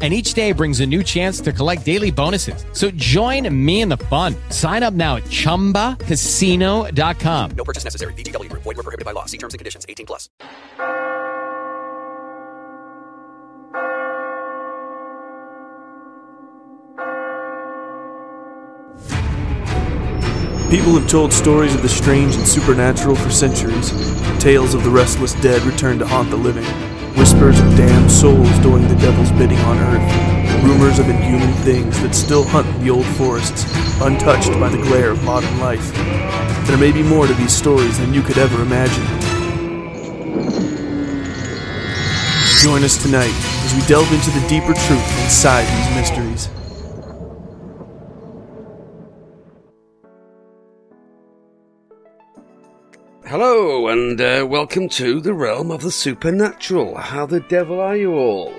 And each day brings a new chance to collect daily bonuses. So join me in the fun. Sign up now at chumbacasino.com. No purchase necessary. VGW Group. Void were prohibited by law. See terms and conditions. 18 plus. People have told stories of the strange and supernatural for centuries. Tales of the restless dead return to haunt the living. Whispers of damned souls doing the devil's bidding on earth. Rumors of inhuman things that still hunt the old forests, untouched by the glare of modern life. There may be more to these stories than you could ever imagine. Join us tonight as we delve into the deeper truth inside these mysteries. Hello, and uh, welcome to the realm of the supernatural. How the devil are you all?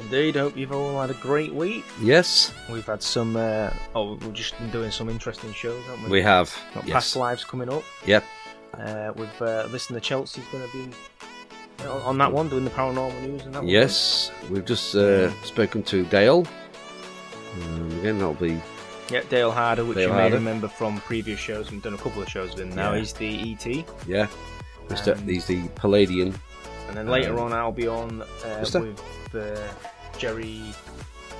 Indeed, hope you've all had a great week. Yes, We've had some, uh, oh, we've just been doing some interesting shows, haven't we? we have. Got yes. past lives coming up. Yep. Uh, we've uh, listened to Chelsea's going to be on, on that one, doing the paranormal news and that one. Yes, we've just uh, spoken to Dale. Um, again, that'll be Yeah, Dale Harder, which Dale you may Harder. remember from previous shows. We've done a couple of shows with him now. Yeah. He's the ET. yeah. Mister, Um, he's the Pleiadian. And then later Um, on, I'll be on uh, with uh, Jerry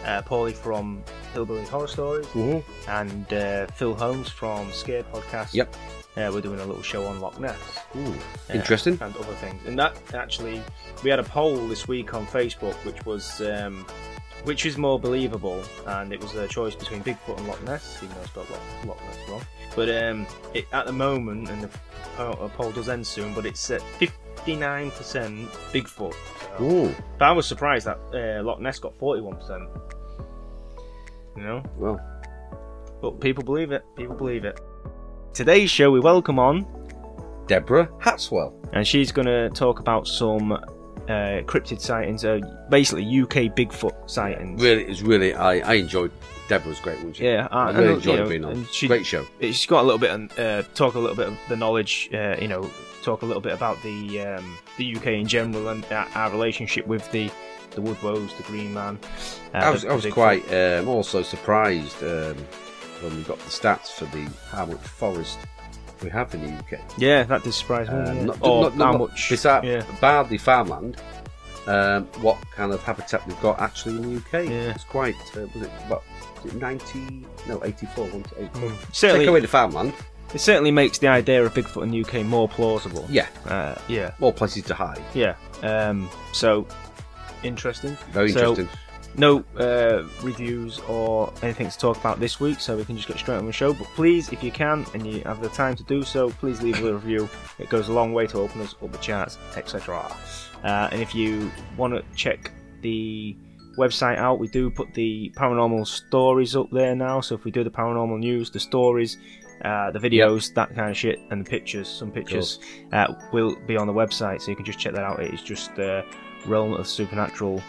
uh, Pauly from Hillbilly Horror Stories Mm-hmm. and uh, Phil Holmes from Scared Podcast. Yep. Uh, we're doing a little show on Loch Ness. Ooh, uh, interesting. and other things. And that actually, we had a poll this week on Facebook, which was um, which is more believable, and it was a choice between Bigfoot and Loch Ness. Even though I spelled Loch, Loch Ness wrong, but um, it, at the moment, and the poll, the poll does end soon, but it's at fifty-nine percent Bigfoot. So, Ooh, but I was surprised that uh, Loch Ness got forty-one percent. You know, well, but people believe it. People believe it. Today's show, we welcome on Deborah Hatswell. and she's going to talk about some uh, cryptid sightings, uh, basically UK Bigfoot sightings. Really, it's really. I, I enjoyed. Deborah's great, wasn't she? Yeah, I and, really you enjoyed know, being on. and she- Great show. She's got a little bit, of, uh, talk a little bit of the knowledge, uh, you know, talk a little bit about the um, the UK in general and our, our relationship with the the Woodwows, the Green Man. Uh, I was, the- I was quite um, also surprised um, when we got the stats for the how much forest we have in the UK. Yeah, that did surprise me. Yeah. not, or not, not, how much? Besides, yeah. the farmland, um, what kind of habitat we've got actually in the UK? Yeah. It's quite. Uh, was it what? Was it ninety? No, eighty-four. One to. Mm. Take Certainly, away the farmland. it certainly makes the idea of Bigfoot in the UK more plausible. Yeah, Uh, yeah, more places to hide. yeah. Um, so interesting. Very So- interesting. No uh, reviews or anything to talk about this week, so we can just get straight on the show. But please, if you can and you have the time to do so, please leave a review. It goes a long way to open us up the charts, etc. Uh, and if you want to check the website out, we do put the paranormal stories up there now. So if we do the paranormal news, the stories, uh, the videos, that kind of shit, and the pictures, some pictures uh, will be on the website, so you can just check that out. It is just uh, Realm of Supernatural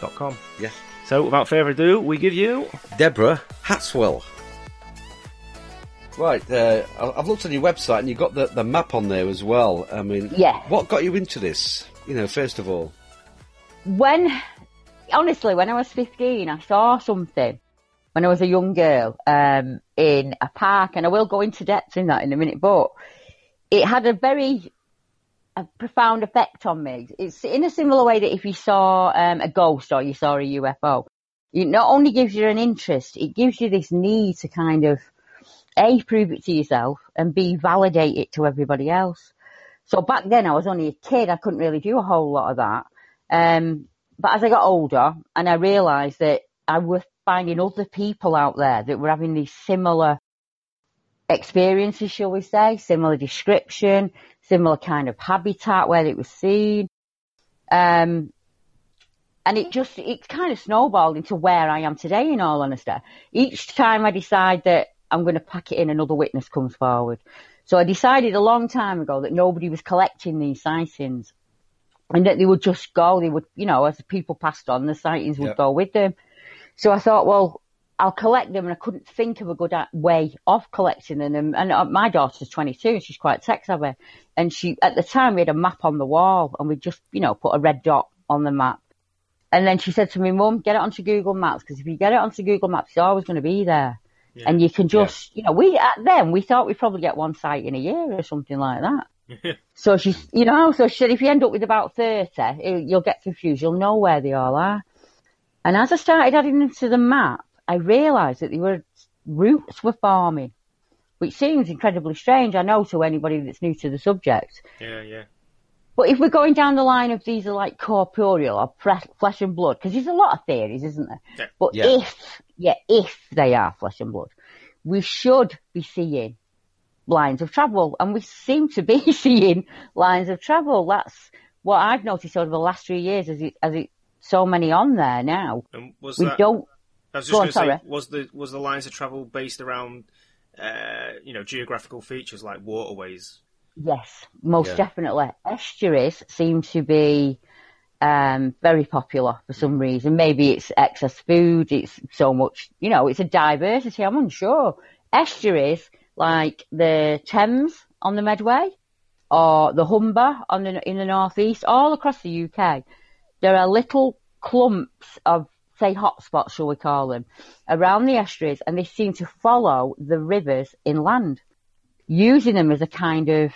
podcast.com. Yeah. So without further ado, we give you Deborah Hatswell. Right, uh, I- I've looked on your website and you've got the, the map on there as well. I mean, Yeah. what got you into this? You know, first of all, When, honestly, when I was 15, I saw something when I was a young girl um, in a park, and I will go into depth in that in a minute, but it had a very a profound effect on me. It's in a similar way that if you saw um, a ghost or you saw a UFO, it not only gives you an interest, it gives you this need to kind of A, prove it to yourself, and B, validate it to everybody else. So back then I was only a kid, I couldn't really do a whole lot of that. Um, but as I got older and I realised that I was finding other people out there that were having these similar experiences, shall we say, similar description, similar kind of habitat where it was seen. Um, and it just, it kind of snowballed into where I am today, in all honesty. Each time I decide that I'm going to pack it in, another witness comes forward. So I decided a long time ago that nobody was collecting these sightings and that they would just go, they would, you know, as the people passed on, the sightings would Yep. go with them. So I thought, well, I'll collect them and I couldn't think of a good way of collecting them. And, uh, my daughter's 22 and she's quite tech savvy. And she, at the time we had a map on the wall and we just, you know, put a red dot on the map. And then she said to me, Mum, get it onto Google Maps because if you get it onto Google Maps, it's always going to be there. And you can just, you know, we, at then we thought we'd probably get one site in a year or something like that. So she's, you know, so she said if you end up with about 30, eh, you'll get confused. You'll know where they all are. And as I started adding them to the map, I realised that they were routes were forming, which seems incredibly strange. I know to anybody that's new to the subject. Yeah, yeah. But if we're going down the line of these are like corporeal or pre- flesh and blood, because there's a lot of theories, isn't there? Yeah. But Yeah. if, yeah, if they are flesh and blood, we should be seeing lines of travel, and we seem to be seeing lines of travel. That's what I've noticed over the last three years, as it, as it so many on there now. And was We that? don't. I was just going to say, was the was the lines of travel based around, uh, you know, geographical features like waterways? Yes, most Yeah. definitely. Estuaries seem to be um, very popular for some reason. Maybe it's excess food. It's so much, you know, it's a diversity. I'm unsure. Estuaries like the Thames on the Medway or the Humber on the, in the northeast, all across the UK. There are little clumps of, say, hotspots, shall we call them, around the estuaries, and they seem to follow the rivers inland using them as a kind of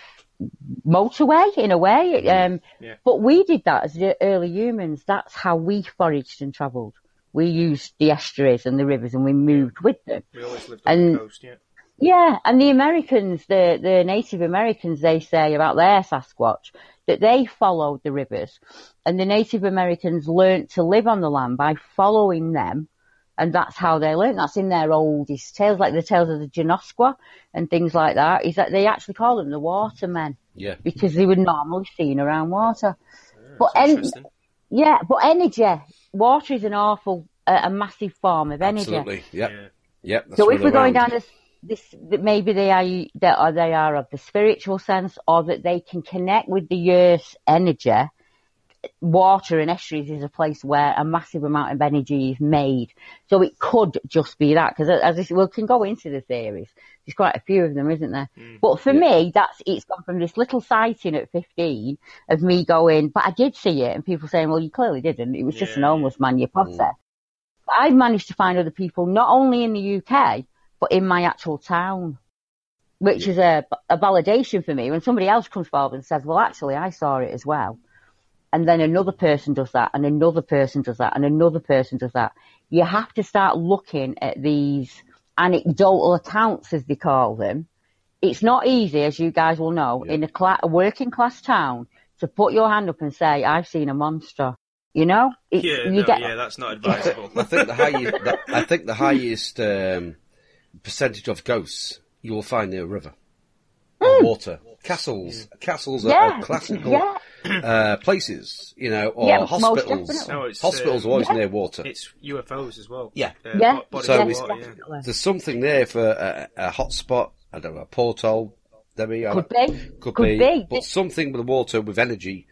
motorway in a way. Um, Yeah. But we did that as the early humans. That's how we foraged and travelled. We used the estuaries and the rivers and we moved with them. We always lived on And- the coast, yeah. Yeah, and the Americans, the, the Native Americans, they say about their Sasquatch that they followed the rivers and the Native Americans learnt to live on the land by following them and that's how they learnt. That's in their oldest tales, like the tales of the Genoskwa and things like that, is that they actually call them the watermen Yeah. because they were normally seen around water. but en- yeah, but energy, water is an awful, uh, a massive form of energy. Absolutely. Yep. Yeah. Yep. That's So if we're going around. down this, this that maybe they are that or they are of the spiritual sense, or that they can connect with the earth's energy. Water and estuaries is a place where a massive amount of energy is made. So it could just be that because as I, said, we can go into the theories. There's quite a few of them, isn't there? Mm. But for me, that's it's gone from this little sighting at 15 of me going, but I did see it, and people saying, well, you clearly didn't. It was just an Yeah. homeless man you. Mm. But I've managed to find other people, not only in the UK, but in my actual town, which is a, a validation for me. When somebody else comes forward and says, well, actually, I saw it as well. And then another person does that, and another person does that, and another person does that. You have to start looking at these anecdotal accounts, as they call them. It's not easy, as you guys will know, in a, cla- a working class town to put your hand up and say, I've seen a monster. You know? It's, Yeah, you no, get, yeah, that's not advisable. I think the highest. the, I think the highest um, percentage of ghosts you will find near a river, or water. Castles, castles are, Hmm. Yeah, are classical yeah. uh, places, you know, or Yeah, hospitals. No, it's, hospitals uh, are always Yeah. near water. it's UFOs as well. Yeah. Uh, Yeah, bo- So of yes, it's- water, yeah. There's something there for a, a hot spot. I don't know, a porthole. There we are. Could be. Could, Could be. be. But something with the water with energy.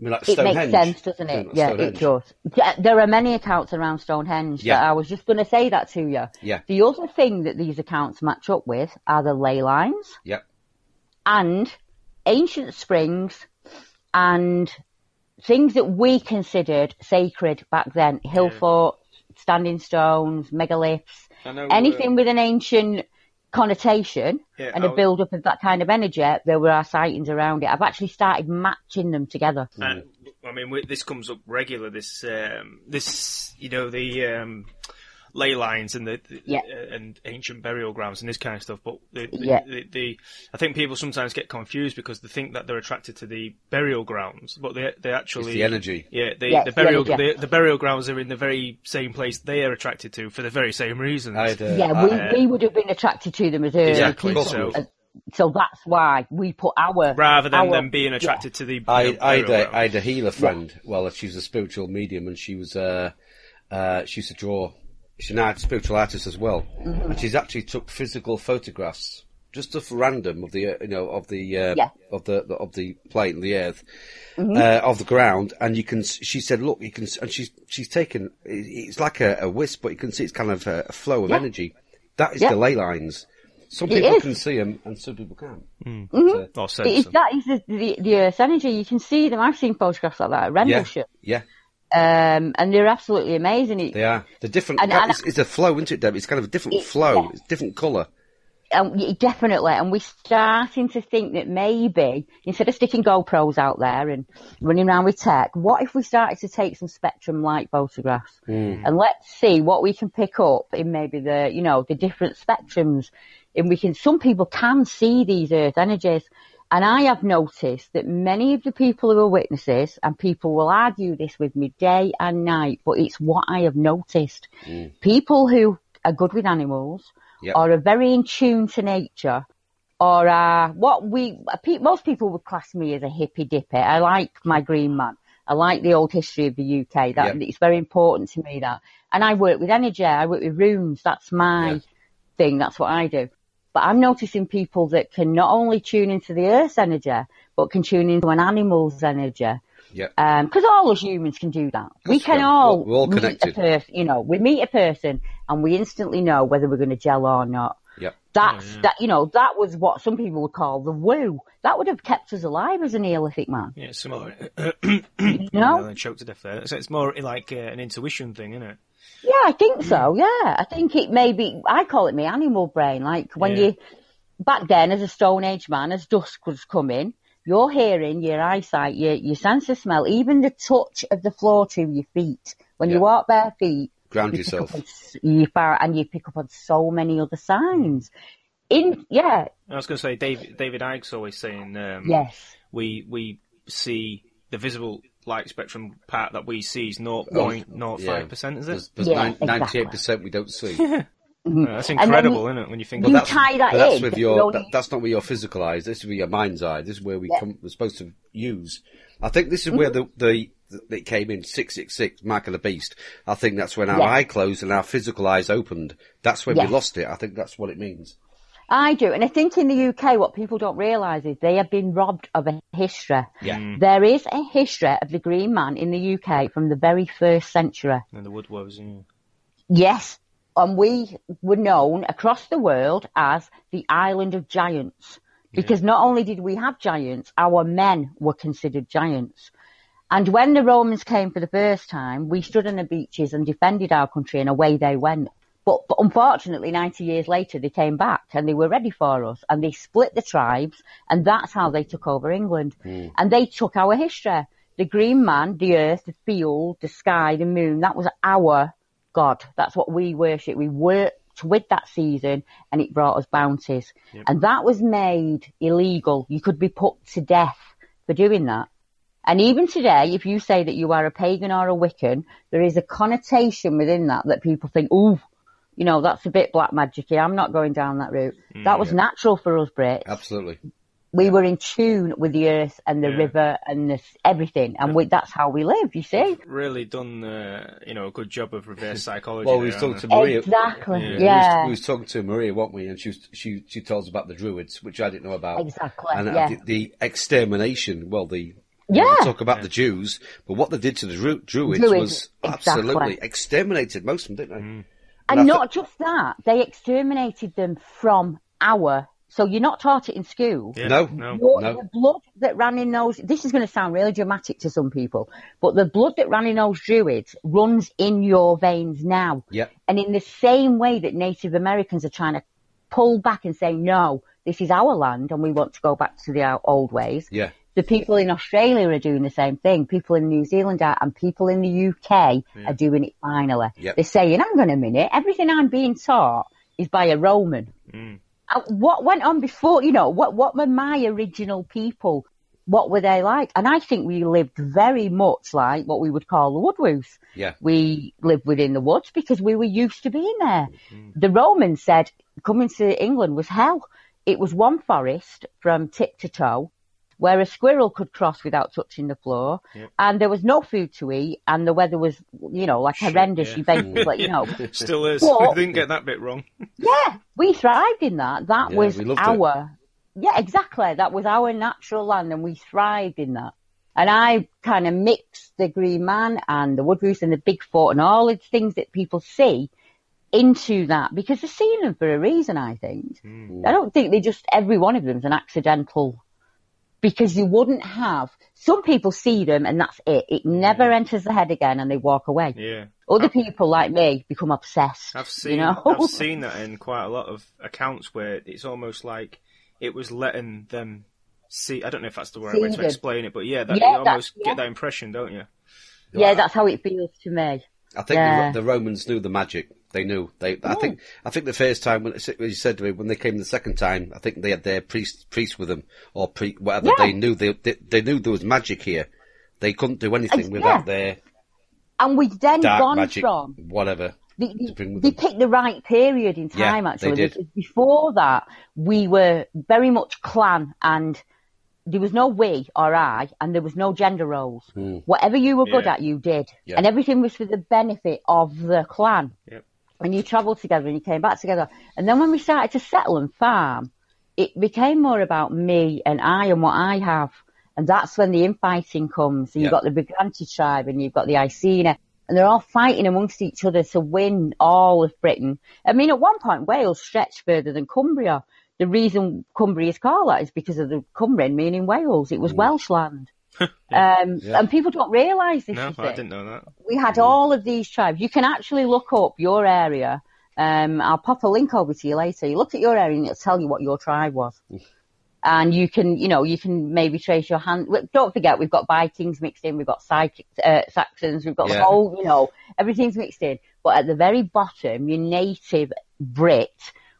I mean, like It makes sense, doesn't it? like Yeah, Stonehenge. it does. There are many accounts around Stonehenge Yeah. that I was just going to say that to you. Yeah. The other thing that these accounts match up with are the ley lines Yep. and ancient springs and things that we considered sacred back then. Hill forts, standing stones, megaliths, know, anything uh, with an ancient connotation Yeah, and a build up of that kind of energy, there were our sightings around it. I've actually started matching them together. And, I mean, this comes up regular. This, um, this, you know, the um, ley lines and the, the Yeah. uh, and ancient burial grounds and this kind of stuff. But the, the, Yeah. the, the, I think people sometimes get confused because they think that they're attracted to the burial grounds, but they they actually It's the energy. Yeah, the, Yes, the the burial energy. the, the burial grounds are in the very same place they are attracted to for the very same reasons. I'd, uh, Yeah, we, I- we would have been attracted to them as early Exactly, people. so- Uh, so that's why we put our rather than our, them being attracted to the you I, I, had a, I had a healer friend. Well, she was a spiritual medium, and she was uh, uh, she used to draw. She's an art, spiritual artist as well, Mm-hmm. and she's actually took physical photographs just off random of the uh, you know of the uh, Yeah. of the, the of the plate, the earth, Mm-hmm. uh, of the ground, and you can. She said, "Look, you can," and she's she's taken. It's like a, a wisp, but you can see it's kind of a, a flow of Yeah. energy. That is Yeah. the ley lines. Some It people is. can see them, and some people can't. Or It sense is, that is the, the, the Earth's energy. You can see them. I've seen photographs like that at Yeah, yeah, Um, and they're absolutely amazing. It, they are. The different. And- and- it's, it's a flow, isn't it, Deb? It's kind of a different It- flow. yeah. It's different colour. and definitely, and we're starting to think that maybe instead of sticking GoPros out there and running around with tech, what if we started to take some spectrum light photographs and let's see what we can pick up in maybe the you know the different spectrums, and we can. Some people can see these Earth energies. And I have noticed that many of the people who are witnesses, and people will argue this with me day and night, but it's what I have noticed. Mm. People who are good with animals, Yep. or are very in tune to nature, or are what we most people would class me as a hippy dippy. I like my green man. I like the old history of the UK. That Yep. it's very important to me that. And I work with energy. I work with runes. That's my Yeah. thing. That's what I do. But I'm noticing people that can not only tune into the Earth's energy, but can tune into an animal's energy. Yeah. Because all us humans can do that. We we can can. all, We're- we're all meet a connected. person, you know, we meet a person and we instantly know whether we're going to gel or not. Yep. That's that. You know, that was what some people would call the woo. That would have kept us alive as a Neolithic man. Yeah, it's more. You no, know? then choked to death there. So it's more like uh, an intuition thing, isn't it? Yeah, I think so. Yeah, I think it may be. I call it my animal brain. Like when Yeah. you back then, as a Stone Age man, as dusk was coming, your hearing, your eyesight, your your sense of smell, even the touch of the floor to your feet. When Yeah. you walk bare feet, Ground you yourself. on you far, and you pick up on so many other signs. In yeah, I was going to say David David Icke's always saying um, yes, we we see the visible light spectrum part that we see is 0.05 percent, is it? there's Yeah, nine- exactly. 98% we don't see. Uh, that's incredible, you- isn't it? When you think you about that's, tie that but that's in, with your only- that, that's not with your physical eyes. This is with your mind's eye. This is where we Yeah. come. We're supposed to use. I think this is where the the, the it came in six six six mark of the beast. I think that's when our Yeah. eye closed and our physical eyes opened. That's when Yes. we lost it. I think that's what it means. I do. And I think in the UK, what people don't realise is they have been robbed of a history. Yeah. Mm. There is a history of the Green Man in the UK from the very first century. and the Woodwoses. Yeah. Yes, and we were known across the world as the Island of Giants. Because not only did we have giants, our men were considered giants. And when the Romans came for the first time, we stood on the beaches and defended our country and away they went. But, but unfortunately, 90 years later, they came back and they were ready for us and they split the tribes and that's how they took over England. Hmm. And they took our history. The green man, the earth, the field, the sky, the moon, that was our God. That's what we worship. We worked with that season and it brought us bounties. And that was made illegal. You could be put to death for doing that. And even today, if you say that you are a pagan or a Wiccan, there is a connotation within that that people think, ooh, you know, that's a bit black magic I'm not going down that route. that was natural for us Brits. Absolutely. We were in tune with the earth and the Yeah. river and the, everything. And we, that's how we live, you see? Really done, uh, you know, a good job of reverse psychology. Well, we there, was talking to Maria. Exactly. Yeah. We was, we was talking to Maria, weren't we? And she was, she she told us about the Druids, which I didn't know about. Exactly, And uh, yeah. the, the extermination. Well, the Yeah. We talk about the Jews, but what they did to the Dru- Druids, Druids, was exactly. absolutely exterminated most of them, didn't they? Mm. And I not just that, they exterminated them from our. So you're not taught it in school. Yeah, No. no. Your- No. The blood that ran in those, this is going to sound really dramatic to some people, but the blood that ran in those druids runs in your veins now. Yep. And in the same way that Native Americans are trying to pull back and say, no, this is our land and we want to go back to the old ways. Yeah. The people in Australia are doing the same thing. People in New Zealand are, and people in the UK are doing it finally. Yep. They're saying, hang on a minute, everything I'm being taught is by a Roman. Uh, what went on before, you know, what, what were my original people? What were they like? And I think we lived very much like what we would call the woodwoos. Yeah. We lived within the woods because we were used to being there. The Romans said coming to England was hell. It was one forest from tip to toe. Where a squirrel could cross without touching the floor, and there was no food to eat, and the weather was, you know, like horrendous. yeah. You basically, you know, Still is. What? We didn't get that bit wrong. yeah, we thrived in that. That Yeah, was our, yeah, exactly. That was our natural land, and we thrived in that. And I kind of mixed the Green Man and the Woodroos and the Bigfoot and all the things that people see into that because they're seeing them for a reason. I think. Hmm. I don't think they just every one of them's an accidental. Because you wouldn't have some people see them and that's it. It never mm. enters the head again and they walk away. Yeah. Other people like me become obsessed. I've seen you know? I've seen that in quite a lot of accounts where it's almost like it was letting them see. I don't know if that's the right See way to them. explain it, but yeah, that, Yeah, you almost yeah. get that impression, don't you? yeah, that's how it feels to me. I think Yeah. the, the Romans knew the magic. They knew. They. I think. Oh. I think the first time when as you said to me when they came the second time, I think they had their priest priest with them or pre, whatever. Yeah. They knew they, they they knew there was magic here. They couldn't do anything without yeah. their And we've then gone magic, from whatever. they, they, they picked the right period in Yeah, time they actually because before that we were very much clan and there was no we or I and there was no gender roles. Hmm. Whatever you were good Yeah. at, you did. Yeah. And everything was for the benefit of the clan. Yep. And you travelled together and you came back together. And then when we started to settle and farm, it became more about me and I and what I have. And that's when the infighting comes. So you've got the Briganti tribe and you've got the Iceni. And they're all fighting amongst each other to win all of Britain. I mean, at one point, Wales stretched further than Cumbria. The reason Cumbria is called that is because of the Cumbrian meaning Wales. It was mm. Welsh land. Um, And people don't realise this. No, you I see didn't know that. we had all of these tribes. You can actually look up your area. Um, I'll pop a link over to you later. You look at your area and it'll tell you what your tribe was. And you can, you know, you can maybe trace your hand. Don't forget, we've got Vikings mixed in, we've got Psych- uh, Saxons, we've got the Yeah. whole, you know, everything's mixed in. But at the very bottom, your native Brit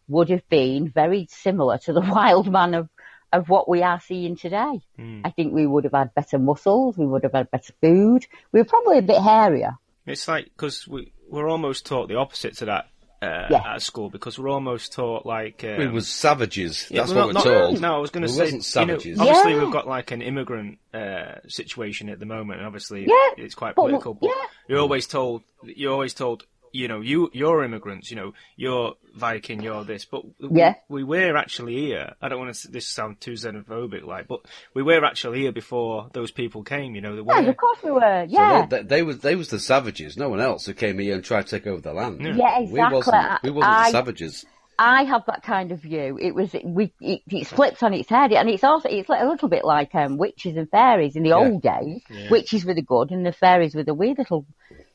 would have been very similar to the wild man of, of what we are seeing today. I think we would have had better muscles, we would have had better food, we were probably a bit hairier. It's like because we we're almost taught the opposite to that uh, Yeah. at school because we're almost taught like um, We was savages. yeah, That's well, what not- we're not- told. No, I was going to say, wasn't you know, savages. obviously Yeah. we've got like an immigrant uh, situation at the moment, and obviously Yeah, it's quite but- political. But yeah. you're always told, you're always told, you know, you you're immigrants, you know, you're Viking, you're this, but we, Yeah. we were actually here. I don't want to this sound too xenophobic, like, but we were actually here before those people came. You know, they Yeah, were. of course we were. So Yeah. they, they, they was they was the savages. No one else who came here and tried to take over the land. Yeah, We exactly. wasn't. We wasn't I- the savages. I have that kind of view. It was we it, it flips on its head, and it's also it's like a little bit like um, witches and fairies in the old days. Witches were the good, and the fairies were the weird little.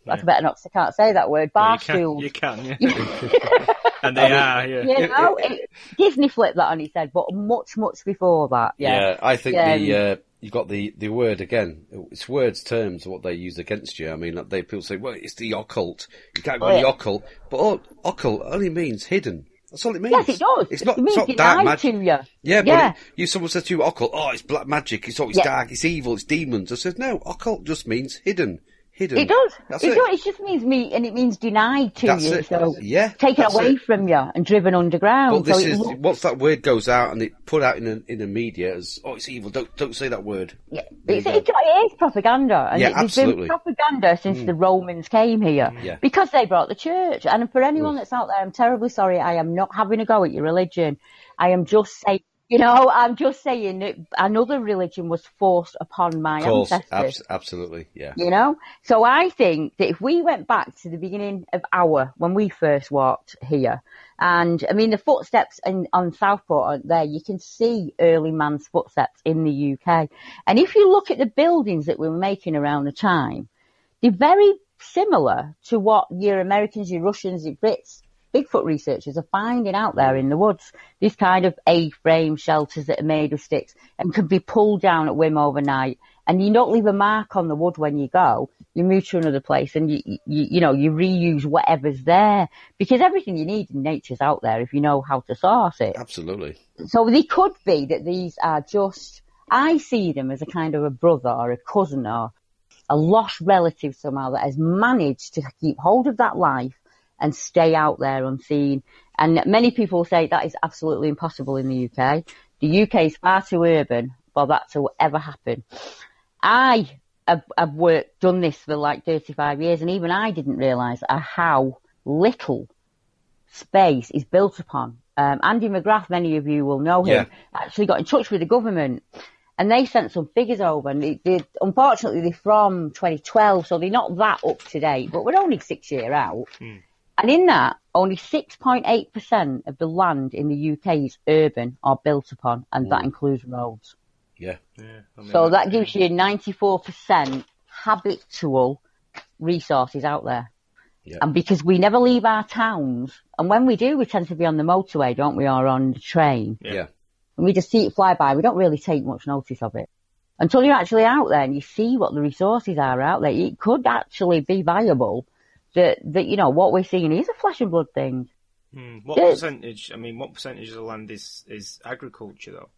That's a better not. I can't say that word. Well, Bar you can, stools. you can, yeah. and they are, yeah. You know, it, Disney flipped that on his head, but much, much before that. Yeah. I think Yeah, the uh, you got the the word again. It's words terms what they use against you. I mean, they people say, well, it's the occult. You can't go Oh, in the occult, but all, occult only means hidden. That's all it means. Yes, it does. It's not. It means it's not denied dark magic. to you. Yeah, but Yeah. It, you someone says to you occult, oh, it's black magic. It's always Yeah. dark. It's evil. It's demons. I said no. Occult just means hidden. Hidden. It does. That's it, it. It just means me, and it means denied to That's you. it. So Yeah, taken away it. from you and driven underground. But this so is looks- once that word goes out and it put out in a, in the media as oh, it's evil. Don't don't say that word. Yeah, it's, it, is propaganda, and Yeah, it, absolutely. Mm. been propaganda since the Romans came here Yeah. because they brought the church. And for anyone that's out there, I'm terribly sorry. I am not having a go at your religion. I am just saying, you know, I'm just saying that another religion was forced upon my course, ancestors. abs- absolutely, yeah. You know, so I think that if we went back to the beginning of our when we first walked here, and I mean the footsteps in, on Southport aren't there. You can see early man's footsteps in the UK, and if you look at the buildings that we were making around the time, they're very similar to what your Americans, your Russians, your Brits, Bigfoot researchers are finding out there in the woods. These kind of A-frame shelters that are made of sticks and can be pulled down at whim overnight. And you don't leave a mark on the wood when you go. You move to another place and you, you, you know, you reuse whatever's there because everything you need in nature's out there if you know how to source it. Absolutely. So they could be that these are just, I see them as a kind of a brother or a cousin or a lost relative somehow that has managed to keep hold of that life and stay out there unseen. And many people say that is absolutely impossible in the UK. The UK is far too urban for that to ever happen. I have, have worked, done this for like 35 years, and even I didn't realise how little space is built upon. Um, Andy McGrath, many of you will know him, actually got in touch with the government and they sent some figures over and they, they, unfortunately they're from 2012 so they're not that up to date but we're only six year out and in that only 6.8% of the land in the UK is urban or built upon and that includes roads Yeah. Yeah, I mean, so that gives you 94% habitual resources out there Yeah. and because we never leave our towns and when we do we tend to be on the motorway don't we or on the train Yeah. and we just see it fly by. We don't really take much notice of it. Until you're actually out there and you see what the resources are out there, it could actually be viable that, that you know, what we're seeing is a flesh and blood thing. Hmm, What percentage? I mean, what percentage of the land is is agriculture though?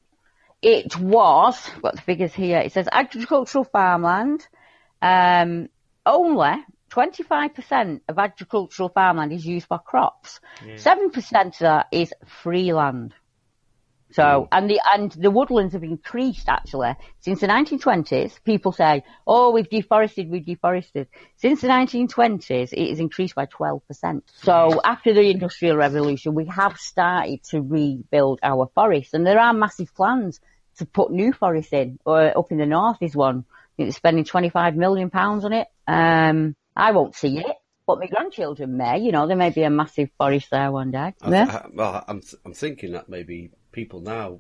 It was, got the figures here, it says agricultural farmland, um, only 25% of agricultural farmland is used for crops. 7% of that is free land. So, and the, and the woodlands have increased actually. Since the 1920s, people say, oh, we've deforested, we've deforested. Since the 1920s, it has increased by 12%. So after the Industrial Revolution, we have started to rebuild our forests and there are massive plans to put new forests in. Or up in the north is one. I think they're spending 25 million pounds on it. Um, I won't see it. But my grandchildren may, you know, there may be a massive forest there one day. I, Yeah. I, well, I'm th- I'm thinking that maybe people now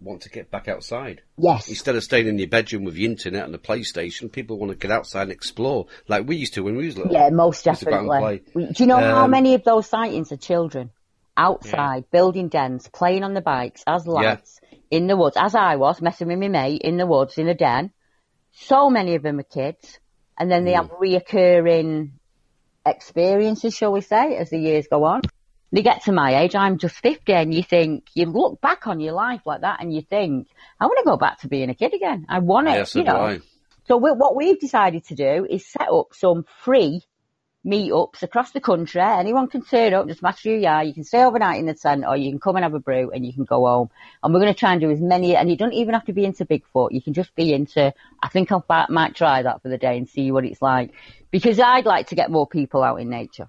want to get back outside Yes. instead of staying in your bedroom with the internet and the PlayStation. People want to get outside and explore, like we used to when we was little. Yeah, most Used to go out and definitely. We- Do you know how Um, many of those sightings are children? Outside, building dens, playing on the bikes as lads, in the woods, as I was, messing with my mate in the woods, in a den. So many of them are kids. And then they Mm. have reoccurring experiences, shall we say, as the years go on. They get to my age, I'm just 50, and you think, you look back on your life like that and you think, I want to go back to being a kid again. I want it, Yeah, so you know. I. So we, what we've decided to do is set up some free meetups across the country. Anyone can turn up, just matter who you are. You can stay overnight in the tent or you can come and have a brew and you can go home. And we're going to try and do as many, and you don't even have to be into Bigfoot. You can just be into, I think I might try that for the day and see what it's like. Because I'd like to get more people out in nature.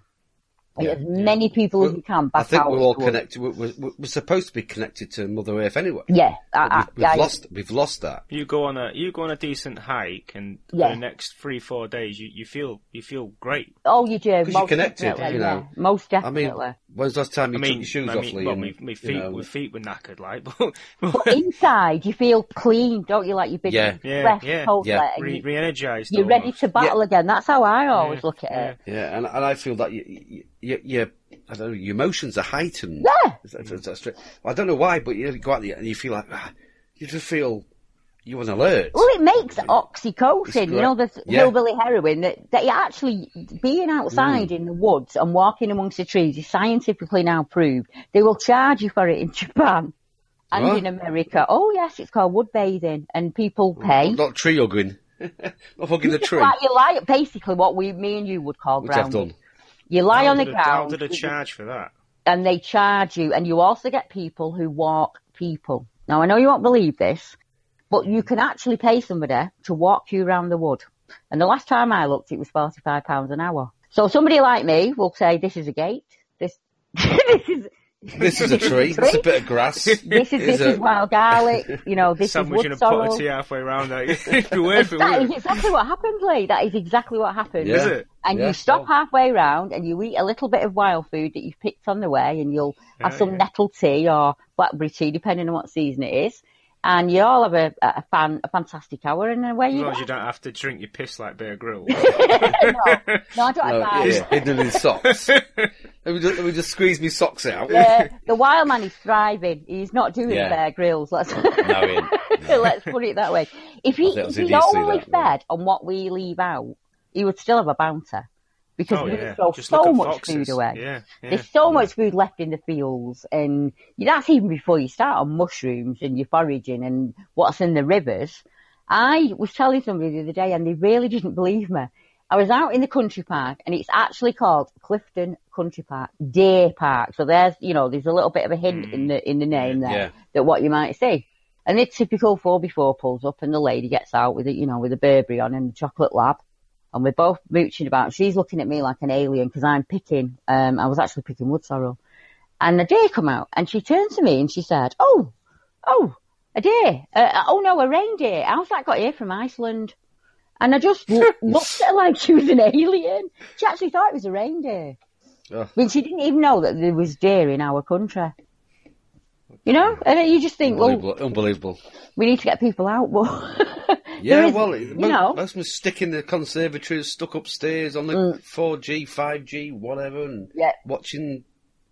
Like, as many people as we can back I think we're all into the woods. connected. We're, we're, we're supposed to be connected to Mother Earth anyway. Yeah. I, I, We've, we've I- lost. We've lost that. You go on a you go on a decent hike, and Yeah. the next three four days, you, you feel you feel great. Oh, you do. you're Most connected, definitely, you know. yeah. Most I mean, when's the last time you I mean, took your shoes I off, mean, Lee? well, my, my you feet know, my feet were knackered, like, but, But inside, you feel clean, don't you? Like you've been Yeah. yeah, yeah, Yeah. Re- re-energized. you're ready to battle again. That's how I always Yeah, look at yeah. it. Yeah, and, and I feel that you, you, you, you, I don't know, your emotions are heightened. Yeah. Is that- is that straight? I don't know why, but you go out there and you feel like ah, you just feel you're on alert. Well, it makes oxytocin, you know, the Yeah. hillbilly heroin, that, that you actually, being outside Mm. in the woods and walking amongst the trees is scientifically now proved. They will charge you for it in Japan and What? in America. Oh, yes, it's called wood bathing, and people pay. Not tree hugging. not hugging the tree, like you lie, basically what we, me and you would call grounding. You lie on the a- How ground. did a charge for that? and they charge you, and you also get people who walk people. Now, I know you won't believe this, but you mm. can actually pay somebody to walk you around the wood. And the last time I looked, it was £45 an hour. So somebody like me will say, this is a gate. This, this is, This is a tree. This is a bit of grass. this is, this is wild garlic. You know, this Sandwich is and wood a pot of tea halfway around. Like, it'd be worth it, That wouldn't exactly what happens, Lee. That is exactly what happens. Yeah. Is it? And Yeah, you stop well. halfway round and you eat a little bit of wild food that you've picked on the way and you'll have some yeah. nettle tea or blackberry tea, depending on what season it is. And you all have a, a fan, a fantastic hour and away As you long as you don't have to drink your piss like Bear Grylls. no, no, I don't No, have that. yeah, hidden in socks. let, me just, let me just squeeze my socks out. Yeah, the wild man is thriving. He's not doing Yeah. Bear Grylls. Let's he ain't. let's put it that way. If he I if he only that, yeah. fed on what we leave out, he would still have a bounty because Oh, we yeah. throw Just so much foxes. food away. Yeah, yeah. There's so much food left in the fields, and that's even before you start on mushrooms and your foraging and what's in the rivers. I was telling somebody the other day, and they really didn't believe me. I was out in the country park, and it's actually called Clifton Country Park, Day Park. So there's, you know, there's a little bit of a hint in mm. the in the name there that what you might see. And the typical four before pulls up and the lady gets out with it, you know, with a Burberry on and the chocolate lab. And we're both mooching about. She's looking at me like an alien because I'm picking, um, I was actually picking wood sorrel. And a deer come out and she turned to me and she said, oh, oh, a deer. Uh, oh no, a reindeer. How's that got here from Iceland? And I just looked at her like she was an alien. She actually thought it was a reindeer. Ugh. I mean, she didn't even know that there was deer in our country. You know, and you just think, well, Unbelievable. Unbelievable. we need to get people out, but Yeah, well, you mo- know, most of stick in the conservatories, stuck upstairs on the Mm. 4G, 5G, whatever, and Yeah. watching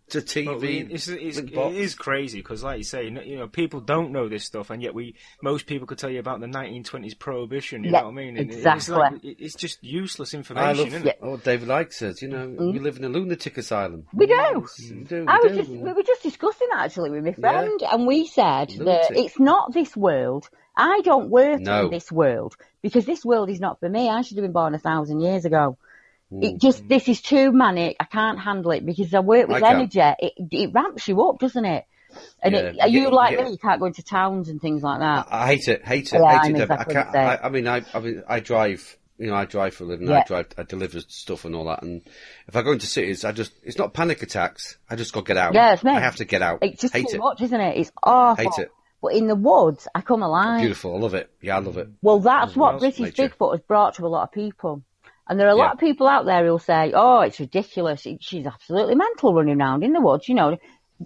the But TV. we- it's, it's, big it box. is crazy because, like you say, you know, people don't know this stuff, and yet we most people could tell you about the 1920s prohibition. You Yeah, know what I mean? And it- It's, exactly. like, it's just useless I information, love isn't it? oh, David Icke says, you know, mm-hmm. we live in a lunatic asylum. we do. Mm-hmm. Mm. We do, I was do. just, we were just discussing actually with my friend, and we said that it's not this world. I don't work No. in this world because this world is not for me. I should have been born a thousand years ago. Mm. It just this is too manic. I can't handle it because I work with I energy. It, it ramps you up, doesn't it? And Yeah, it, you are you get- like get- me? You can't go into towns and things like that. I hate it, hate it, Yeah, hate I'm it. Exactly I can't. I, I mean, I, I mean, I drive. You know, I drive for a living. I drive. I deliver stuff and all that. And if I go into cities, I just it's not panic attacks. I just got to get out. Yeah, it's me. I have to get out. It's just hate too it. much, isn't it? It's awful. Hate it. But in the woods, I come alive. Beautiful. I love it. Yeah, I love it. Well, that's what? British Nature. Bigfoot has brought to a lot of people. And there are a lot of people out there who'll say, oh, it's ridiculous. She's absolutely mental running around in the woods, you know.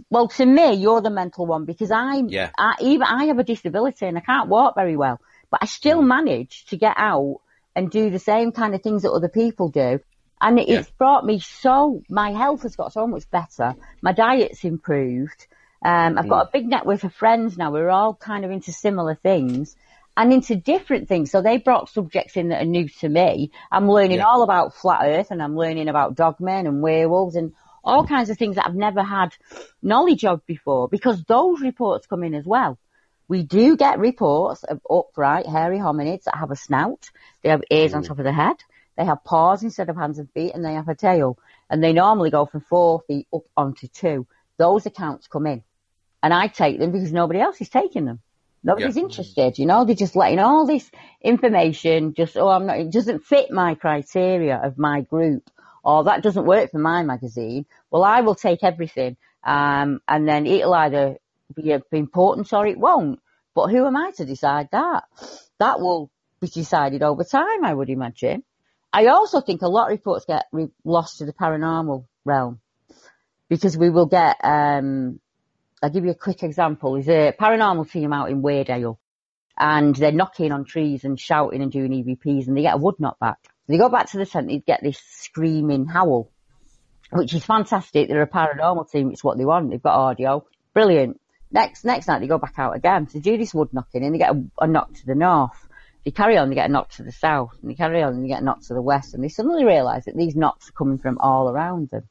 Well, to me, you're the mental one because I'm, Yeah. I, even I have a disability and I can't walk very well, but I still Mm. manage to get out and do the same kind of things that other people do. And it- Yeah. it's brought me so, my health has got so much better. My diet's improved. Um, I've Mm. got a big network of friends now. We're all kind of into similar things and into different things. So they brought subjects in that are new to me. I'm learning Yeah. all about flat earth and I'm learning about dogmen and werewolves and all kinds of things that I've never had knowledge of before because those reports come in as well. We do get reports of upright, hairy hominids that have a snout. They have ears on top of the head. They have paws instead of hands and feet and they have a tail. And they normally go from four feet up onto two. Those accounts come in. And I take them because nobody else is taking them. Nobody's Yeah. interested, you know, they're just letting all this information just, oh, I'm not, it doesn't fit my criteria of my group or that doesn't work for my magazine. Well, I will take everything. Um, and then it'll either be of importance or it won't. But who am I to decide that? That will be decided over time, I would imagine. I also think a lot of reports get re- lost to the paranormal realm because we will get, um, I'll give you a quick example. There's a paranormal team out in Weardale and they're knocking on trees and shouting and doing EVPs and they get a wood knock back. They go back to the tent, they get this screaming howl, which is fantastic. They're a paranormal team. It's what they want. They've got audio. Brilliant. Next, next night they go back out again. They do this wood knocking and they get a, a knock to the north. They carry on, they get a knock to the south and they carry on and they get a knock to the west and they suddenly realise that these knocks are coming from all around them.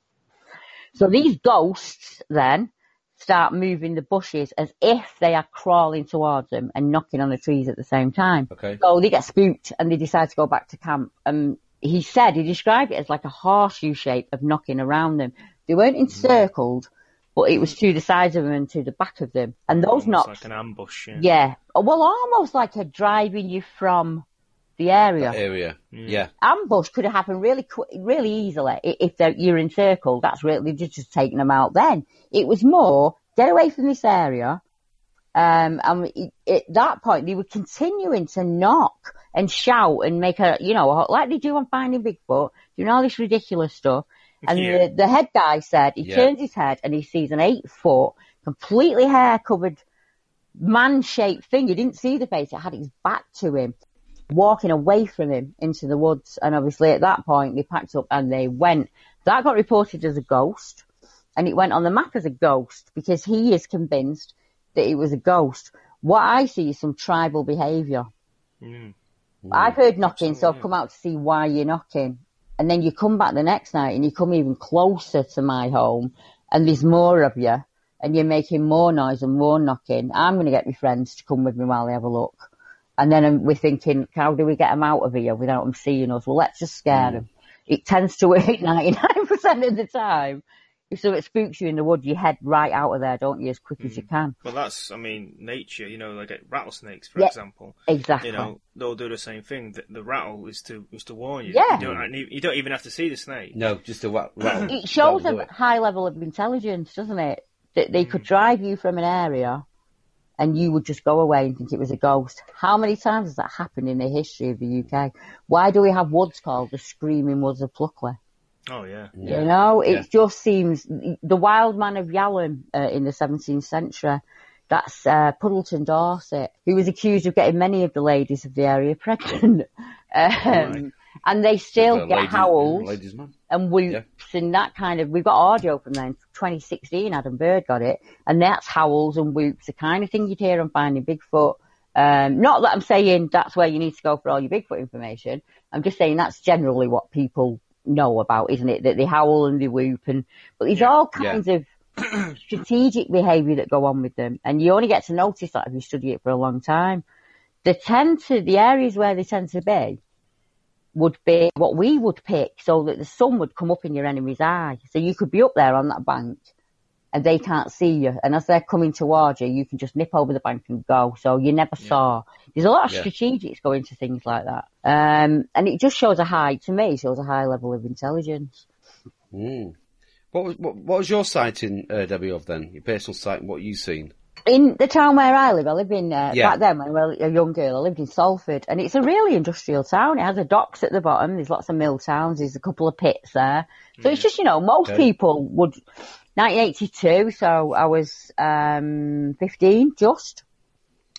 So these ghosts then start moving the bushes as if they are crawling towards them and knocking on the trees at the same time. Okay. So they get spooked and they decide to go back to camp. And he said, he described it as like a horseshoe shape of knocking around them. They weren't encircled, but it was to the sides of them and to the back of them. And those Almost knocks, like an ambush. Yeah. yeah, well, almost like a driving you from the area Area. Yeah. ambush could have happened really quick, really easily if they're, you're encircled. That's really just, just taking them out. Then it was more get away from this area. Um, and it, at that point, they were continuing to knock and shout and make a, you know, like they do on Finding Bigfoot, doing all this ridiculous stuff. And Yeah. the, the head guy said he Yeah. turns his head and he sees an eight foot, completely hair covered, man shaped thing. He didn't see the face; it had its back to him walking away from him into the woods. And obviously at that point they packed up and they went. That got reported as a ghost and it went on the map as a ghost because he is convinced that it was a ghost. What I see is some tribal behaviour. Mm. I've heard knocking, so I've come out to see why you're knocking. And then you come back the next night and you come even closer to my home and there's more of you and you're making more noise and more knocking. I'm going to get my friends to come with me while they have a look. And then um, we're thinking, how do we get them out of here without them seeing us? Well, let's just scare them. It tends to work 99% of the time. if something spooks you in the wood, you head right out of there, don't you, as quick as you can. Well, that's, I mean, nature. You know, like uh, rattlesnakes, for Yeah, example. Exactly. You know, they'll do the same thing. The, the rattle is to is to warn you. Yeah. You don't, you don't even have to see the snake. No, just a wa- rattle. it shows a high level of intelligence, doesn't it? That they could drive you from an area and you would just go away and think it was a ghost. How many times has that happened in the history of the UK? Why do we have woods called the Screaming Woods of Pluckley? Oh yeah. You know, it Yeah. just seems the wild man of Yellowham uh, in the 17th century. That's uh, Puddletown Dorset, who was accused of getting many of the ladies of the area pregnant. um, And they still The get lady- howls Ladies man. And whoops and that kind of. We've got audio from them. 2016, Adam Bird got it, and that's howls and whoops, the kind of thing you'd hear on Finding Bigfoot. Um, not that I'm saying that's where you need to go for all your Bigfoot information. I'm just saying that's generally what people know about, isn't it? That they howl and they whoop, and but there's all kinds of strategic behaviour that go on with them, and you only get to notice that if you study it for a long time. They tend to the areas where they tend to be would be what we would pick, so that the sun would come up in your enemy's eye. So you could be up there on that bank, and they can't see you. And as they're coming towards you, you can just nip over the bank and go. So you never saw. There's a lot of Yeah. strategics going into things like that, um, and it just shows a high to me shows a high level of intelligence. Mm. What was what, what was your sighting, uh, Debbie, of then? Your personal sight what you've seen? In the town where I live, I live in, uh, Yeah. back then when I was a young girl, I lived in Salford and it's a really industrial town. It has a docks at the bottom. There's lots of mill towns. There's a couple of pits there. So it's just, you know, most Okay. people would, 1982, so I was, um, 15 just.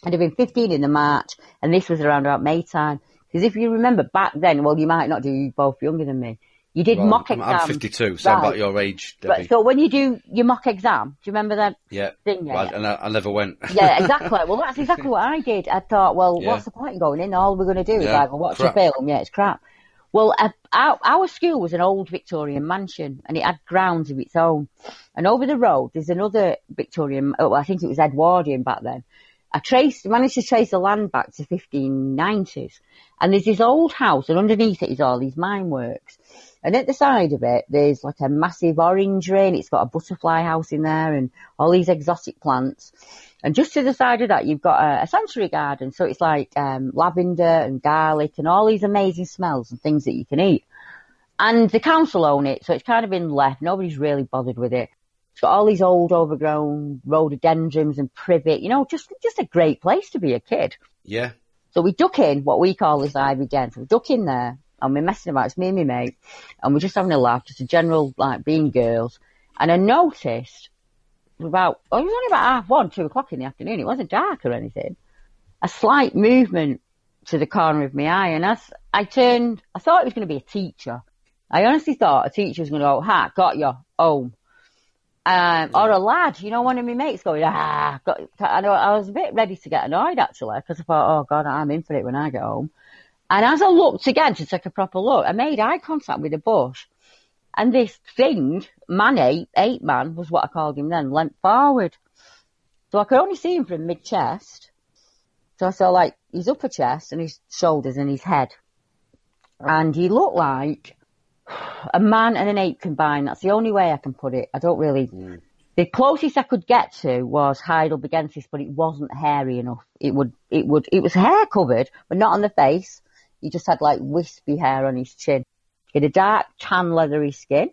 I'd have been 15 in the March and this was around about May time. Because if you remember back then, well, you might not do, you're both younger than me. You did Well, mock I'm, exams. I'm 52, so I'm about your age, Debbie. Right, so when you do your mock exam, do you remember that yeah. thing? Yeah, Well, and I, I never went. Yeah, exactly. Well, that's exactly what I did. I thought, well, Yeah. what's the point in going in? All we're going to do is Yeah, either watch crap. a film. Yeah, it's crap. Well, uh, our, our school was an old Victorian mansion and it had grounds of its own. And over the road, there's another Victorian, oh, I think it was Edwardian back then. I traced, managed to trace the land back to 1590s. And there's this old house and underneath it is all these mine works. And at the side of it, there's like a massive orangery and it's got a butterfly house in there and all these exotic plants. And just to the side of that, you've got a, a sensory garden. So it's like um, lavender and garlic and all these amazing smells and things that you can eat. And the council own it, so it's kind of been left. Nobody's really bothered with it. It's got all these old overgrown rhododendrons and privet. You know, just just a great place to be a kid. Yeah. So we duck in what we call this ivy den. So we duck in there and we're messing about. It's me and my mate, and we're just having a laugh, just a general like being girls. And I noticed about oh, it was only about half one, two o'clock in the afternoon. It wasn't dark or anything. A slight movement to the corner of my eye, and as I turned, I thought it was going to be a teacher. I honestly thought a teacher was going to go, "Ha, got you home." Um, or a lad, you know, one of my mates going, ah, got, I know, I was a bit ready to get annoyed actually, because I thought, oh god, I'm in for it when I get home. And as I looked again to take a proper look, I made eye contact with a bush. And this thing, man ape, ape man was what I called him then, leant forward. So I could only see him from mid chest. So I saw like his upper chest and his shoulders and his head. And he looked like a man and an ape combined. That's the only way I can put it. I don't really. Hmm. The closest I could get to was Heidelbergensis, but it wasn't hairy enough. It would, it would, it was hair covered, but not on the face. He just had like wispy hair on his chin. He had a dark tan leathery skin,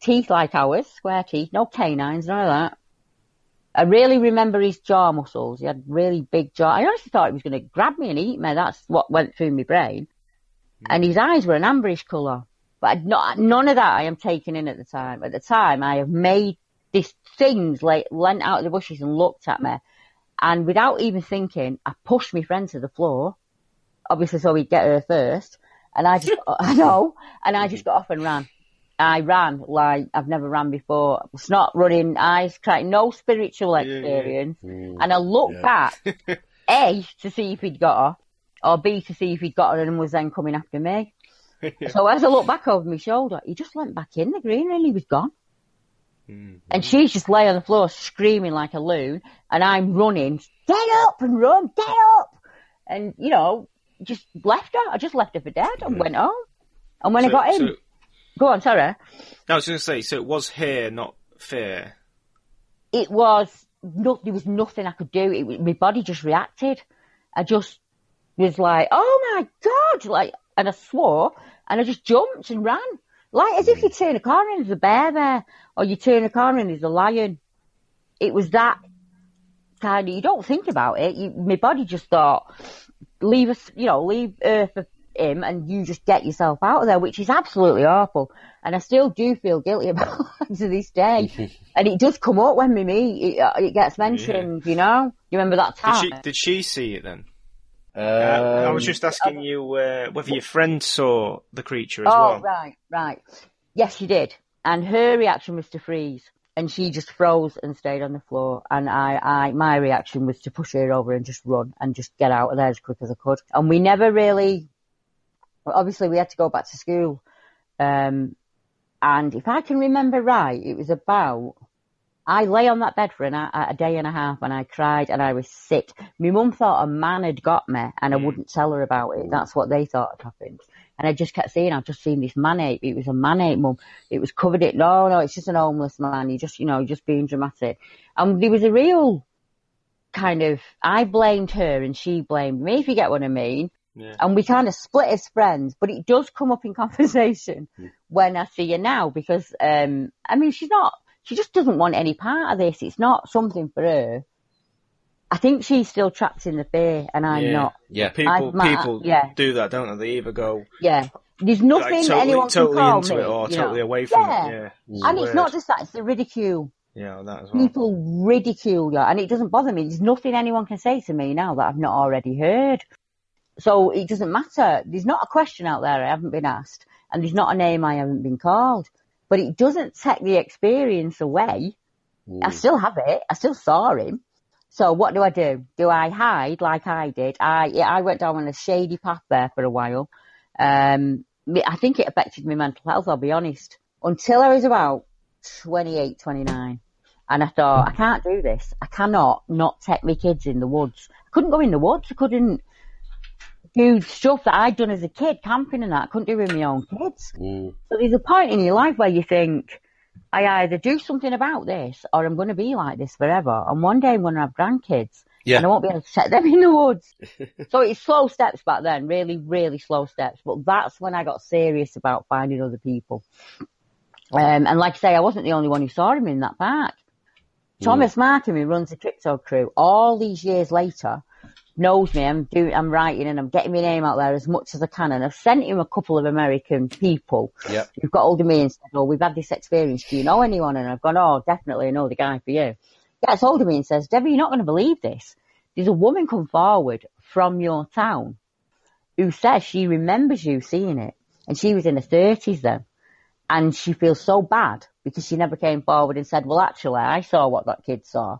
teeth like ours, square teeth, no canines, none of that. I really remember his jaw muscles. He had really big jaw. I honestly thought he was going to grab me and eat me. That's what went through my brain. Hmm. And his eyes were an amberish colour. But not, none of that I am taking in at the time. At the time, I have made these things like leant out of the bushes and looked at me. And without even thinking, I pushed my friend to the floor. Obviously, so he'd get her first. And I just, I know, and I just got off and ran. I ran like I've never ran before. It's not running, eyes crying, no spiritual experience. And I looked back, A, to see if he'd got her, or B, to see if he'd got her and was then coming after me. So as I looked back over my shoulder, he just went back in the green and he was gone. Mm-hmm. And she's just lay on the floor screaming like a loon, and I'm running, get up and run, get up! And, you know, just left her. I just left her for dead and went home. And when I got in, so- Go on, sorry. I was going to say, so it was hair, not fear. It was no, there was nothing I could do. It, my body just reacted. I just was like, "Oh my god!" Like, and I swore, and I just jumped and ran, like as if mm. you turn a corner and there's a bear there, or you turn a corner and there's a lion. It was that kind of. You don't think about it. You, my body just thought, "Leave us, you know, leave Earth for him," and you just get yourself out of there, which is absolutely awful. And I still do feel guilty about it to this day. and it does come up when we meet. It, uh, it gets mentioned, you know. You remember that Did time? she, did she see it then? Um, Uh, I was just asking you uh, whether your friend saw the creature as oh, well. right, right. Yes, she did. And her reaction was to freeze. And she just froze and stayed on the floor. And I, I, my reaction was to push her over and just run and just get out of there as quick as I could. And we never really, obviously we had to go back to school. Um, and if I can remember right, it was about, I lay on that bed for an, a, a day and a half and I cried and I was sick. My mum thought a man had got me and I wouldn't tell her about it. That's what they thought had happened. And I just kept saying, I've just seen this man ape. It was a man ape, mum. It was covered it. No, no, it's just an homeless man. You just, you know, just being dramatic. And there was a real kind of, I blamed her and she blamed me, if you get what I mean. Yeah. And we kind of split as friends, but it does come up in conversation hmm. when I see her now because, um, I mean, she's not, she just doesn't want any part of this. It's not something for her. I think she's still trapped in the fear and I'm Yeah. not. yeah. People, I've ma- people yeah. do that, don't they? They either go Yeah. There's nothing like, totally, anyone totally can call into me. it or you know. totally away from yeah. it. Yeah, And it's not just that, it's the ridicule. yeah, that as well. People ridicule you, and it doesn't bother me. There's nothing anyone can say to me now that I've not already heard. So it doesn't matter. There's not a question out there I haven't been asked, and there's not a name I haven't been called. But it doesn't take the experience away. I still have it. I still saw him. So what do I do? Do I hide like I did? I I went down on a shady path there for a while. Um, I think it affected my mental health. I'll be honest. Until I was about 28, 29. And I thought, I can't do this. I cannot not take my kids in the woods. I couldn't go in the woods. I couldn't do stuff that I'd done as a kid, camping and that. I couldn't do with my own kids. Mm. So there's a point in your life where you think, I either do something about this or I'm going to be like this forever. And one day I'm going to have grandkids Yeah. and I won't be able to set them in the woods. so it's slow steps back then, really, really slow steps. But that's when I got serious about finding other people. Um, and like I say, I wasn't the only one who saw him in that park. Thomas Markham, who runs the crypto crew, all these years later, knows me. I'm doing, I'm writing and I'm getting my name out there as much as I can. And I've sent him a couple of American people Yep. who've got hold of me and said, "Oh, we've had this experience. Do you know anyone?" And I've gone, "Oh, definitely, I know the guy for you." Gets hold of me and says, "Debbie, you're not going to believe this. There's a woman come forward from your town who says she remembers you seeing it, and she was in her thirties then, and she feels so bad because she never came forward and said, "Well, actually, I saw what that kid saw."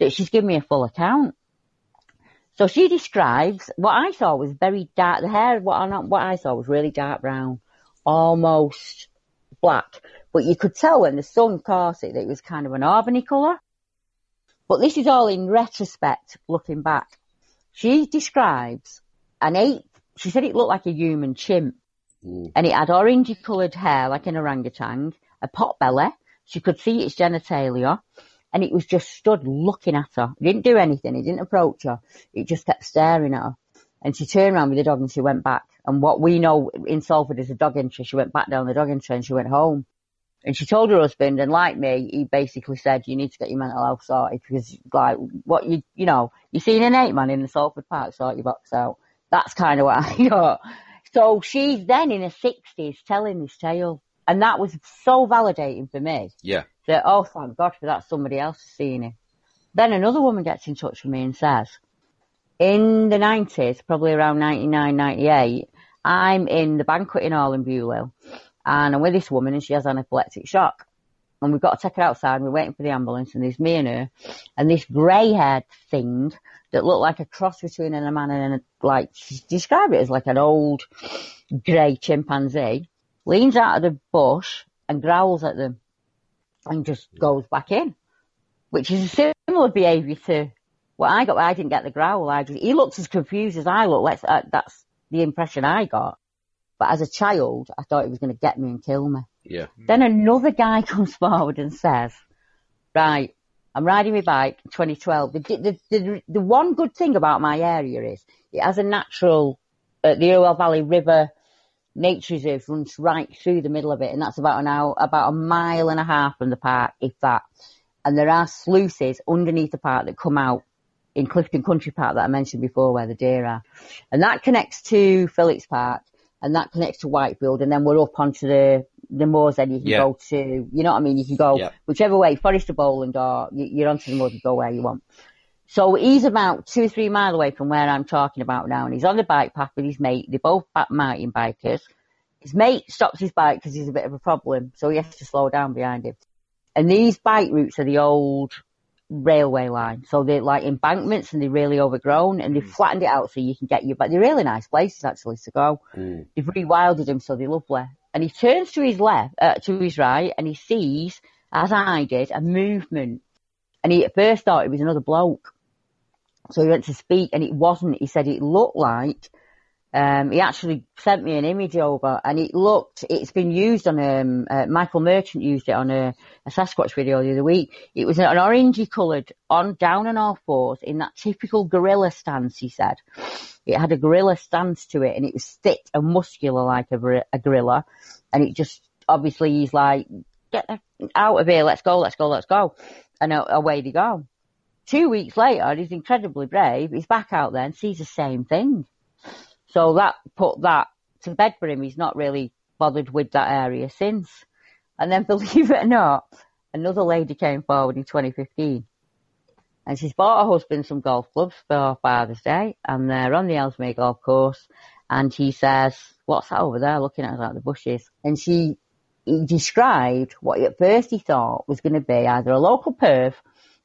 That she's given me a full account. So she describes what I saw was very dark. The hair, what I, what I saw was really dark brown, almost black. But you could tell when the sun caught it that it was kind of an auburny colour. But this is all in retrospect, looking back. She describes an ape. She said it looked like a human chimp, and it had orangey coloured hair like an orangutan, a pot belly. She could see its genitalia, and it was just stood looking at her. It didn't do anything. It didn't approach her. It just kept staring at her. And she turned around with the dog and she went back. And what we know in Salford is a dog entry. She went back down the dog entry and she went home. And she told her husband, and like me, he basically said, you need to get your mental health sorted because, like, what you, you know, you seen an eight man in the Salford Park, sort your box out. That's kind of what I got. So she's then in her sixties telling this tale. And that was so validating for me Yeah. That, oh, thank God for that, somebody else has seen it. Then another woman gets in touch with me and says, in the 90s, probably around 99, 98, I'm in the banqueting hall in Bewley and I'm with this woman and she has an epileptic shock. And we've got to take her outside and we're waiting for the ambulance and there's me and her and this grey haired thing that looked like a cross between a man and a, like, she described it as like an old grey chimpanzee, leans out of the bush and growls at them and just goes back in, which is a similar behaviour to what I got. I didn't get the growl. I just, he looked as confused as I look. Let's, uh, that's the impression I got. But as a child, I thought he was going to get me and kill me. Yeah. Then another guy comes forward and says, right, I'm riding my bike, 2012. The, the, the, the one good thing about my area is it has a natural, uh, the Irwell Valley River Nature Reserve runs right through the middle of it, and that's about an hour, about a mile and a half from the park, if that. And there are sluices underneath the park that come out in Clifton Country Park that I mentioned before, where the deer are, and that connects to Phillips Park, and that connects to Whitefield, and then we're up onto the the moors. Then you can Yeah. go to, you know what I mean? You can go Yeah. whichever way, Forest of Bowland, or you- you're onto the moors. You go where you want. So he's about two or three mile away from where I'm talking about now, and he's on the bike path with his mate. They're both mountain bikers. His mate stops his bike because he's a bit of a problem, so he has to slow down behind him. And these bike routes are the old railway line, so they're like embankments and they're really overgrown, and they've flattened it out so you can get your. But they're really nice places actually to go. Mm. They've rewilded them so they're lovely. And he turns to his left, uh, to his right, and he sees, as I did, a movement. And he at first thought it was another bloke. So he went to speak, and it wasn't. He said it looked like. Um, he actually sent me an image over, and it looked. It's been used on um, uh, Michael Merchant used it on a, a Sasquatch video the other week. It was an orangey coloured on down on all fours in that typical gorilla stance. He said it had a gorilla stance to it, and it was thick and muscular like a, a gorilla, and it just obviously he's like, get out of here, let's go, let's go, let's go, and away they go. Two weeks later, he's incredibly brave. He's back out there and sees the same thing. So that put that to bed for him. He's not really bothered with that area since. And then believe it or not, another lady came forward in 2015 and she's bought her husband some golf clubs for Father's Day and they're on the Ellesmere golf course and he says, what's that over there looking at out the bushes? And she, he described what at first he thought was going to be either a local perv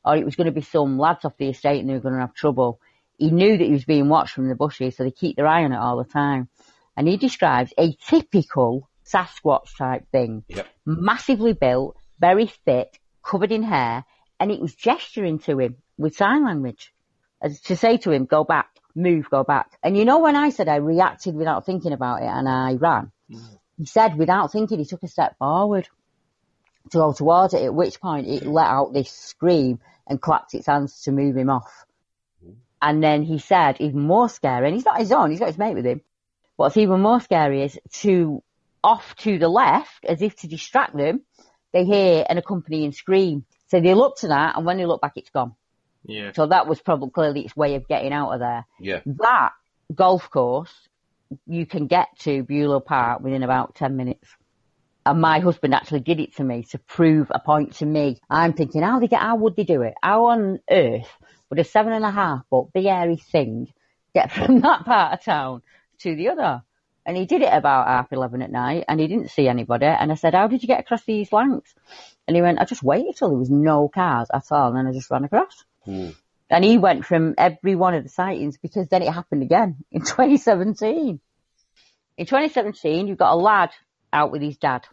or it was going to be some lads off the estate and they were going to have trouble. He knew that he was being watched from the bushes, so they keep their eye on it all the time. And he describes a typical Sasquatch type thing. Yep. Massively built, very thick, covered in hair, and it was gesturing to him with sign language as to say to him, go back, move, go back. And you know when I said I reacted without thinking about it and I ran? Mm. He said without thinking he took a step forward to go towards it, at which point it let out this scream and clapped its hands to move him off. Mm-hmm. And then he said, even more scary, and he's not his own, he's got his mate with him. What's even more scary is to off to the left, as if to distract them, they hear an accompanying scream. So they look to that, and when they look back, it's gone. Yeah. So that was probably clearly its way of getting out of there. Yeah. That golf course, you can get to Beulah Park within about 10 minutes. And my husband actually did it to me to prove a point to me. I'm thinking, how they get, how would they do it? How on earth would a seven and a half foot big hairy thing get from that part of town to the other? And he did it about half eleven at night and he didn't see anybody. And I said, how did you get across these lengths? And he went, I just waited till there was no cars at all and then I just ran across. Hmm. And he went from every one of the sightings because then it happened again in 2017. In 2017, you've got a lad out with his dad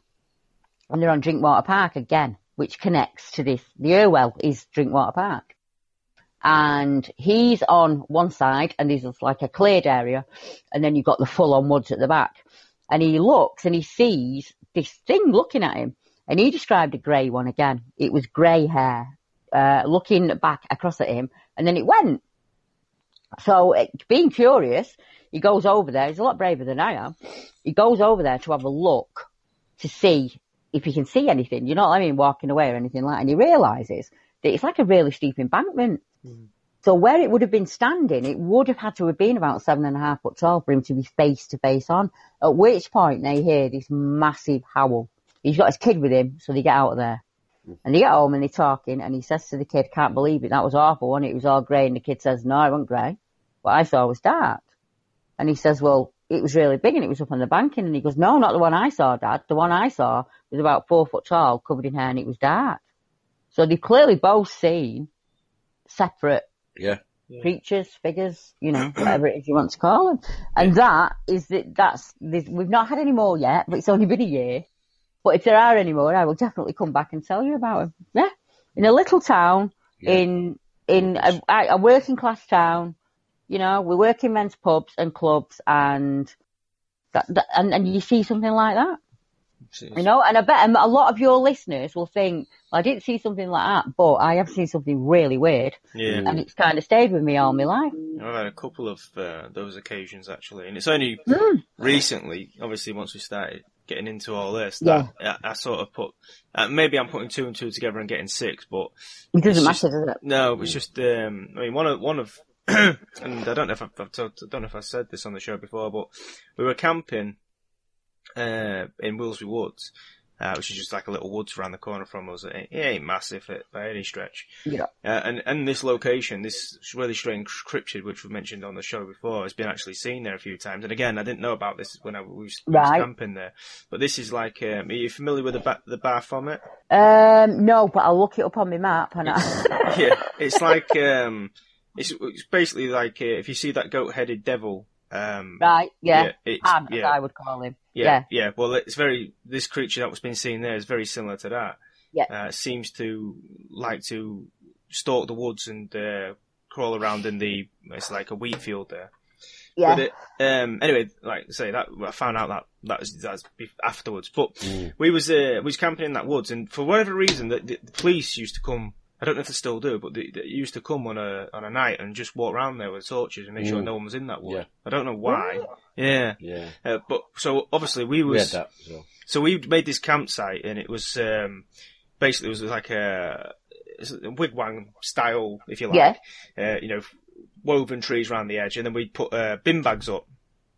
and they're on Drinkwater Park again, which connects to this. The Irwell is Drinkwater Park. And he's on one side and there's like a cleared area and then you've got the full on woods at the back. And he looks and he sees this thing looking at him and he described a grey one again. It was grey hair, uh, looking back across at him and then it went. So it, being curious, he goes over there. He's a lot braver than I am. He goes over there to have a look to see if he can see anything. You know what I mean? Walking away or anything like. And he realizes that it's like a really steep embankment. Hmm. So where it would have been standing, it would have had to have been about seven and a half foot tall for him to be face to face on. At which point they hear this massive howl. He's got his kid with him, so they get out of there. Hmm. And they get home and they're talking, and he says to the kid, "Can't believe it. That was awful, wasn't it? It was all grey." And the kid says, "No, it wasn't grey. What I saw was dark." And he says, "Well, it was really big, and it was up on the banking." And he goes, "No, not the one I saw, Dad. The one I saw was about four foot tall, covered in hair, and it was dark." So they've clearly both seen separate Yeah. creatures, figures, you know, whatever it is you want to call them. And that is that that's this, we've not had any more yet, but it's only been a year. But if there are any more, I will definitely come back and tell you about them. Yeah, in a little town, Yeah. in in a, a working class town, you know, we work in men's pubs and clubs, and That, that, and, and you see something like that, you know, and I bet a lot of your listeners will think, well, I didn't see something like that, but I have seen something really weird, Yeah. and it's kind of stayed with me all my life. I've had a couple of uh, those occasions actually, and it's only Hmm. recently, obviously, once we started getting into all this, that I, I sort of put. Uh, maybe I'm putting two and two together and getting six, but It doesn't It's just- matter, does it? no, it's just. Um, I mean, one of one of, and I don't know if told, I don't know if I said this on the show before, but we were camping uh, in Weelsby Woods. Uh, which is just like a little woods around the corner from us. It ain't, it ain't massive it, by any stretch. Yeah. Uh, and, and this location, this really strange cryptid, which we mentioned on the show before, has been actually seen there a few times. And again, I didn't know about this when I was, was camping there. But this is like, um, are you familiar with the ba- the Baphomet? Um, no, but I'll look it up on my map, and I, yeah, it's like, um, it's, it's basically like, uh, if you see that goat-headed devil, um, right, yeah, Yeah, it's- Pan, as yeah. I would call him. Yeah, Yeah. yeah. Well, it's very this creature that was being seen there is very similar to that. Yeah. uh, seems to like to stalk the woods and uh, crawl around in the it's like a wheat field there. Yeah, But it, um, anyway, like I say that I found out that that was that's be- afterwards. But we was uh, we was camping in that woods, and for whatever reason, the, the, the police used to come. I don't know if they still do, but they, they used to come on a on a night and just walk around there with torches and make sure Mm. no one was in that wood. Yeah. I don't know why. Yeah. Yeah. Uh, but so obviously we We had was that. So. so we made this campsite and it was um, basically it was like a, a wigwam style, if you like. Uh, you know, woven trees around the edge, and then we put uh, bin bags up.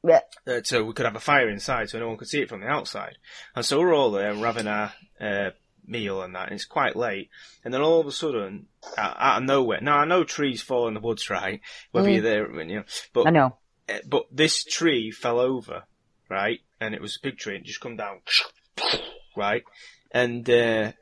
Yeah. Uh, so we could have a fire inside, so no one could see it from the outside. And so we're all there, and we're having our uh, meal and that, and it's quite late. And then all of a sudden, out, out of nowhere, now I know trees fall in the woods, right? Whether Mm. you're there, when you know, but I know. uh, but this tree fell over, right? And it was a big tree and just come down, right? And, uh,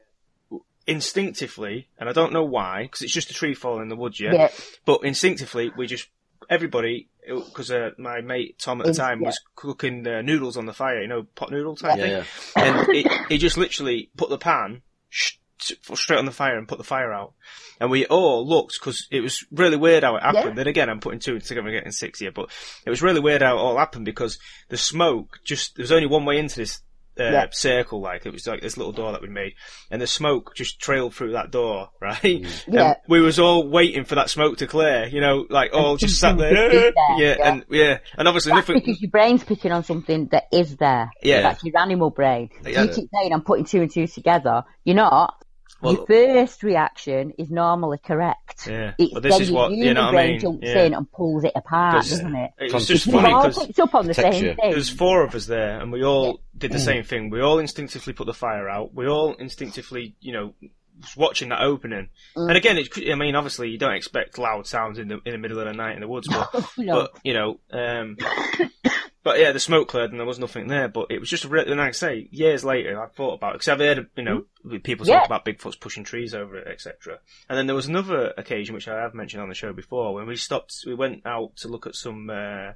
instinctively, and I don't know why, because it's just a tree falling in the woods yet, Yeah, but instinctively, we just, everybody, because uh, my mate Tom at the time was cooking uh, noodles on the fire, you know, pot noodle type Yeah, thing. yeah. And it, he just literally put the pan sh- straight on the fire and put the fire out. And we all looked because it was really weird how it happened. Yeah. Then again, I'm putting two together and getting six here, but it was really weird how it all happened because the smoke just, there was only one way into this uh, Yeah. circle, like it was like this little door that we made, and the smoke just trailed through that door, right? Yeah. And we was all waiting for that smoke to clear, you know, like all just sat there, there, yeah, yeah. and yeah, and obviously that's nothing, because your brain's picking on something that is there. Yeah. That's your animal brain. So Yeah. you keep saying, I'm putting two and two together. You're not. Well- your first reaction is normally correct. Yeah. It's But this then is your what- you human know what I brain mean? jumps Yeah. in and pulls it apart, doesn't it? it was just funny because picked up on the Texture. same thing. There's four of us there, and we all did the same thing. We all instinctively put the fire out. We all instinctively, you know, was watching that opening. Mm. And again, it, I mean, obviously, you don't expect loud sounds in the in the middle of the night in the woods, but, No. but you know, um, but yeah, the smoke cleared and there was nothing there. But it was just, a re- and like I say, years later, I thought about it because I've heard, you know, people talk. Yeah. about Bigfoot's pushing trees over it, etc. And then there was another occasion which I have mentioned on the show before when we stopped. We went out to look at some. Uh,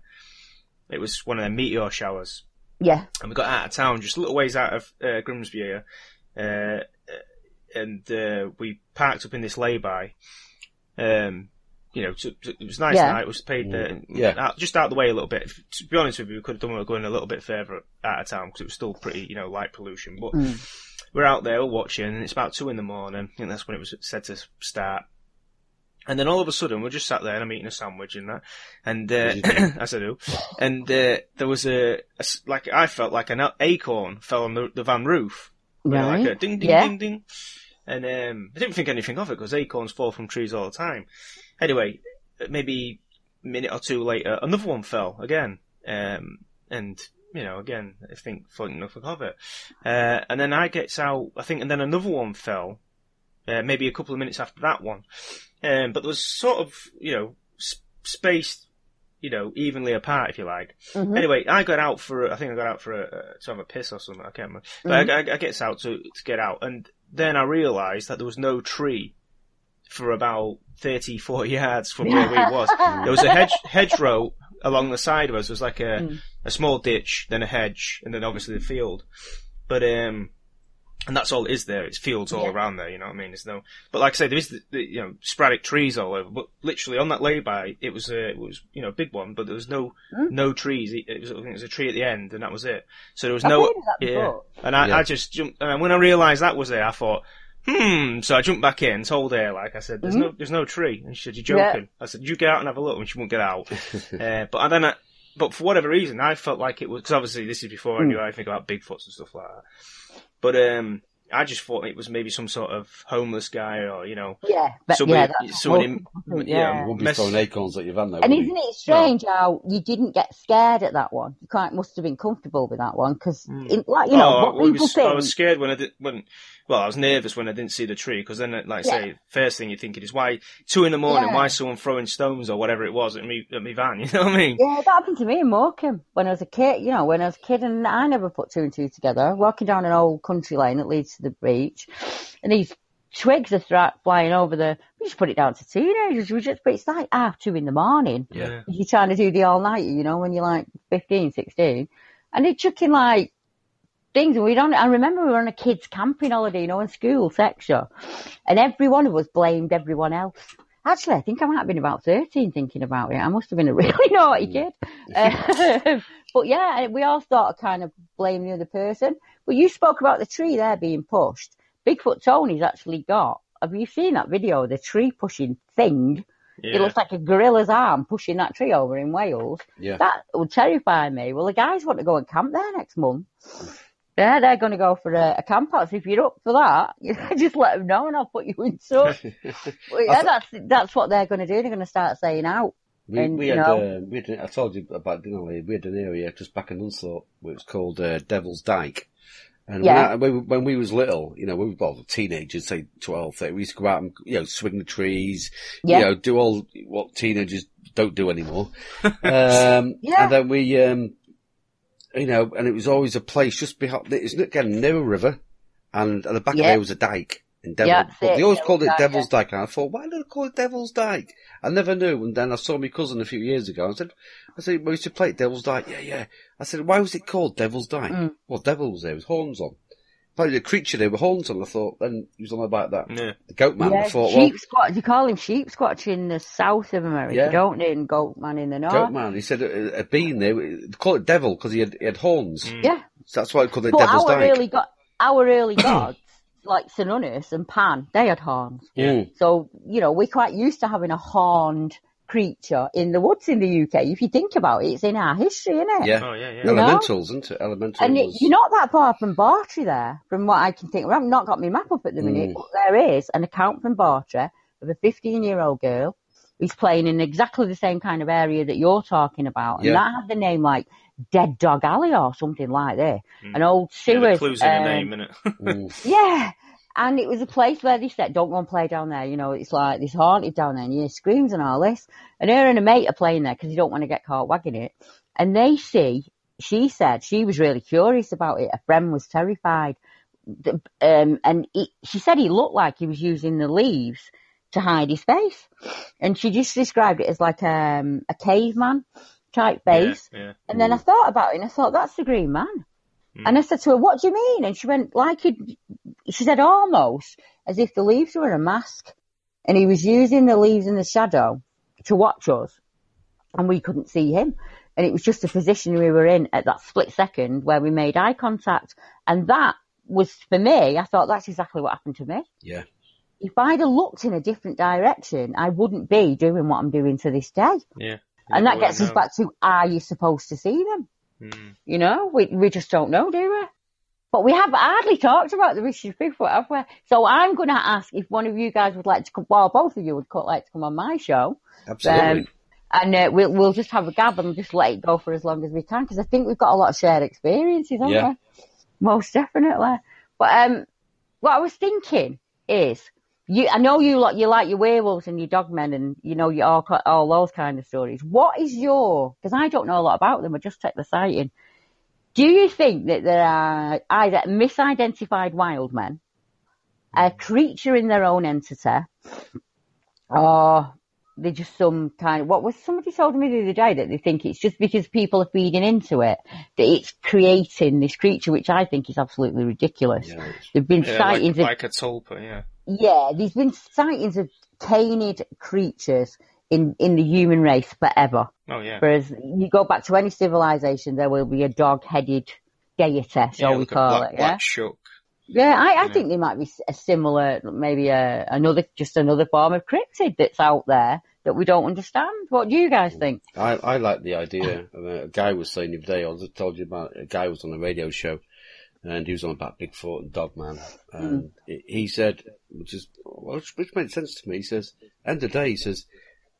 it was one of their meteor showers yeah. and we got out of town, just a little ways out of uh, Grimsby here, uh, and uh, we parked up in this lay-by. Um, you know, to, to- it was nice Yeah. night. It was paid uh, Yeah. out, just out the way a little bit. To be honest with you, we could have done with going a little bit further out of town because it was still pretty, you know, light pollution. But we're out there, we're watching, and it's about two in the morning. I think that's when it was said to start. And then all of a sudden, we're just sat there and I'm eating a sandwich and that, and uh, as I do, and uh, there was a like I felt like an acorn fell on the, the van roof, You know, like Right. a ding ding Yeah. ding ding, and um, I didn't think anything of it because acorns fall from trees all the time. Anyway, maybe a minute or two later, another one fell again, um, and you know, again, I think think nothing of cover. Uh, and then I gets out, I think, and then another one fell, uh, maybe a couple of minutes after that one. Um, but there was sort of, you know, s- spaced, you know, evenly apart, if you like. Mhm. Anyway, I got out for, I think I got out for a, uh, to have a piss or something, I can't remember. But I, I, I gets out to, to get out, and then I realised that there was no tree for about 30, 40 yards from where we was. There was a hedge, hedgerow along the side of us. There was like a, Mm. a small ditch, then a hedge, and then obviously the field. But, um, and that's all it is there. It's fields all Yeah. around there. You know what I mean? It's no, but like I say, there is the, the, you know sporadic trees all over. But literally on that lay-by, it was a it was you know a big one, but there was no Hmm? no trees. It, it was I think it was a tree at the end, and that was it. So there was I've no heard of that yeah. And I, Yeah. I just jumped. And when I realised that was there, I thought. Hmm. So I jumped back in, told her, like I said, "There's no, there's no tree." And she said, "You're Hmm? Yeah. joking." I said, "You get out and have a look." And she wouldn't get out. uh, but then, I, but for whatever reason, I felt like it was because obviously this is before Hmm. I knew anything about Bigfoots and stuff like that. But um, I just thought it was maybe some sort of homeless guy, or you know, Yeah, but somebody, yeah, that's someone in, yeah, yeah. Wouldn't be mess- throwing acorns at your van, though. And isn't he? it strange how you didn't get scared at that one? You quite must have been comfortable with that one because, like you know, oh, what I people was, think. I was scared when I did when. Well, I was nervous when I didn't see the tree because then, like I Yeah. say, first thing you're thinking is why two in the morning? Yeah. Why is someone throwing stones or whatever it was at me at me van? You know what I mean? Yeah, that happened to me in Morecambe when I was a kid. You know, when I was a kid, and I never put two and two together. Walking down an old country lane that leads to the beach, and these twigs are start flying over the. We just put it down to teenagers. We just, but it's like half two in the morning. Yeah. You're trying to do the all night, you know, when you're like 15, 16. and they're chucking like things. We don't. I remember we were on a kids' camping holiday, you know, in school section, and every one of us blamed everyone else. Actually, I think I might have been about 13 thinking about it. I must have been a really naughty kid. Um, but yeah, we all of kind of blaming the other person. But you spoke about the tree there being pushed. Bigfoot Tony's actually got, have you seen that video of the tree pushing thing? Yeah. It looks like a gorilla's arm pushing that tree over in Wales. Yeah. That would terrify me. Well, the guys want to go and camp there next month. Yeah, they're going to go for a, a camp out. So if you're up for that, you just let them know and I'll put you in touch. well, yeah, that's that's what they're going to do. They're going to start saying out. We, And, we had, uh, we had, I told you about, didn't I? We had an area just back in Unthorpe, where was called uh, Devil's Dyke. And Yeah. when, I, when, when we was little, you know, we were well, teenagers, say 12, 13, we used to go out and, you know, swing the trees, Yeah. you know, do all what teenagers don't do anymore. um, Yeah. and then we, um, you know, and it was always a place just behind, it's again near a river, and at the back Yeah. there was a dyke. In Devil, Yeah, but they always Devil's called it Devil's Dyke, and I thought, why do they call it Devil's Dyke? I never knew, and then I saw my cousin a few years ago, and I said, I said, we used to play Devil's Dyke, yeah, yeah. I said, why was it called Devil's Dyke? Mm. Well, devil was there, with horns on. Probably the creature there with horns on, I thought, then he was on about that. Yeah. The goat man, yeah, I thought, well, sheep squatch. You call him sheep squatch in the south of America, Yeah. don't they? And goat man in the north. goat man, he said a, a bean there, they call it devil because he had, he had horns. Yeah. So that's why they called it But Devil's our Dyke. early go- our early gods, like Cernunnos and Pan, they had horns. Mm. So, you know, we're quite used to having a horned creature in the woods in the UK. If you think about it, it's in our history, isn't it? Yeah. Oh yeah, yeah. You know? Elementals, isn't it? Elemental And it, you're not that far from Bawtry there, from what I can think. I've not got my map up at the minute, Mm. but there is an account from Bawtry of a 15 year old girl who's playing in exactly the same kind of area that you're talking about. And Yeah. that had the name like Dead Dog Alley or something like that. An old Yeah, the sewers. clues in the um, name, innit? Mm. yeah. And it was a place where they said, don't go and play down there. You know, it's like, this haunted down there and you hear screams and all this. And her and a mate are playing there because you don't want to get caught wagging it. And they see, she said she was really curious about it. A friend was terrified. Um, and he, she said he looked like he was using the leaves to hide his face. And she just described it as like um, a caveman type face. Yeah, yeah. And then I thought about it and I thought, that's the Green Man. And I said to her, what do you mean? And she went, like he, she said almost as if the leaves were a mask. And he was using the leaves in the shadow to watch us. And we couldn't see him. And it was just the position we were in at that split second where we made eye contact. And that was, for me, I thought that's exactly what happened to me. Yeah. If I'd have looked in a different direction, I wouldn't be doing what I'm doing to this day. Yeah. And that gets us back to, are you supposed to see them? Mm. You know, we we just don't know, do we? But we have hardly talked about the British Bigfoot, have we? So I'm going to ask if one of you guys would like to come, well, both of you would like to come on my show. Absolutely. Um, and uh, we'll, we'll just have a gab and just let it go for as long as we can because I think we've got a lot of shared experiences, haven't Yeah. we? Most definitely. But um, what I was thinking is, you, I know you like you like your werewolves and your dogmen and you know you all all those kind of stories. What is your? Because I don't know a lot about them. I just take the sighting. Do you think that there are either misidentified wild men, a creature in their own entity, or they're just some kind of, what was somebody told me the other day that they think it's just because people are feeding into it that it's creating this creature, which I think is absolutely ridiculous. Yeah, it's- There've been Yeah, sightings like, of, like a tulpa, yeah. yeah, there's been sightings of canid creatures in, in the human race forever. Oh yeah. Whereas you go back to any civilization, there will be a dog-headed deity, shall yeah, we call Black, it? Yeah. Black Shuck. Yeah, I, I think there might be a similar, maybe a, another, just another form of cryptid that's out there that we don't understand. What do you guys think? I, I like the idea. of uh, a guy was saying the other day, I just told you about a guy was on a radio show and he was on about Bigfoot and Dogman. Hmm. And he- he said, which is, which, which made sense to me, he says, end of the day, he says,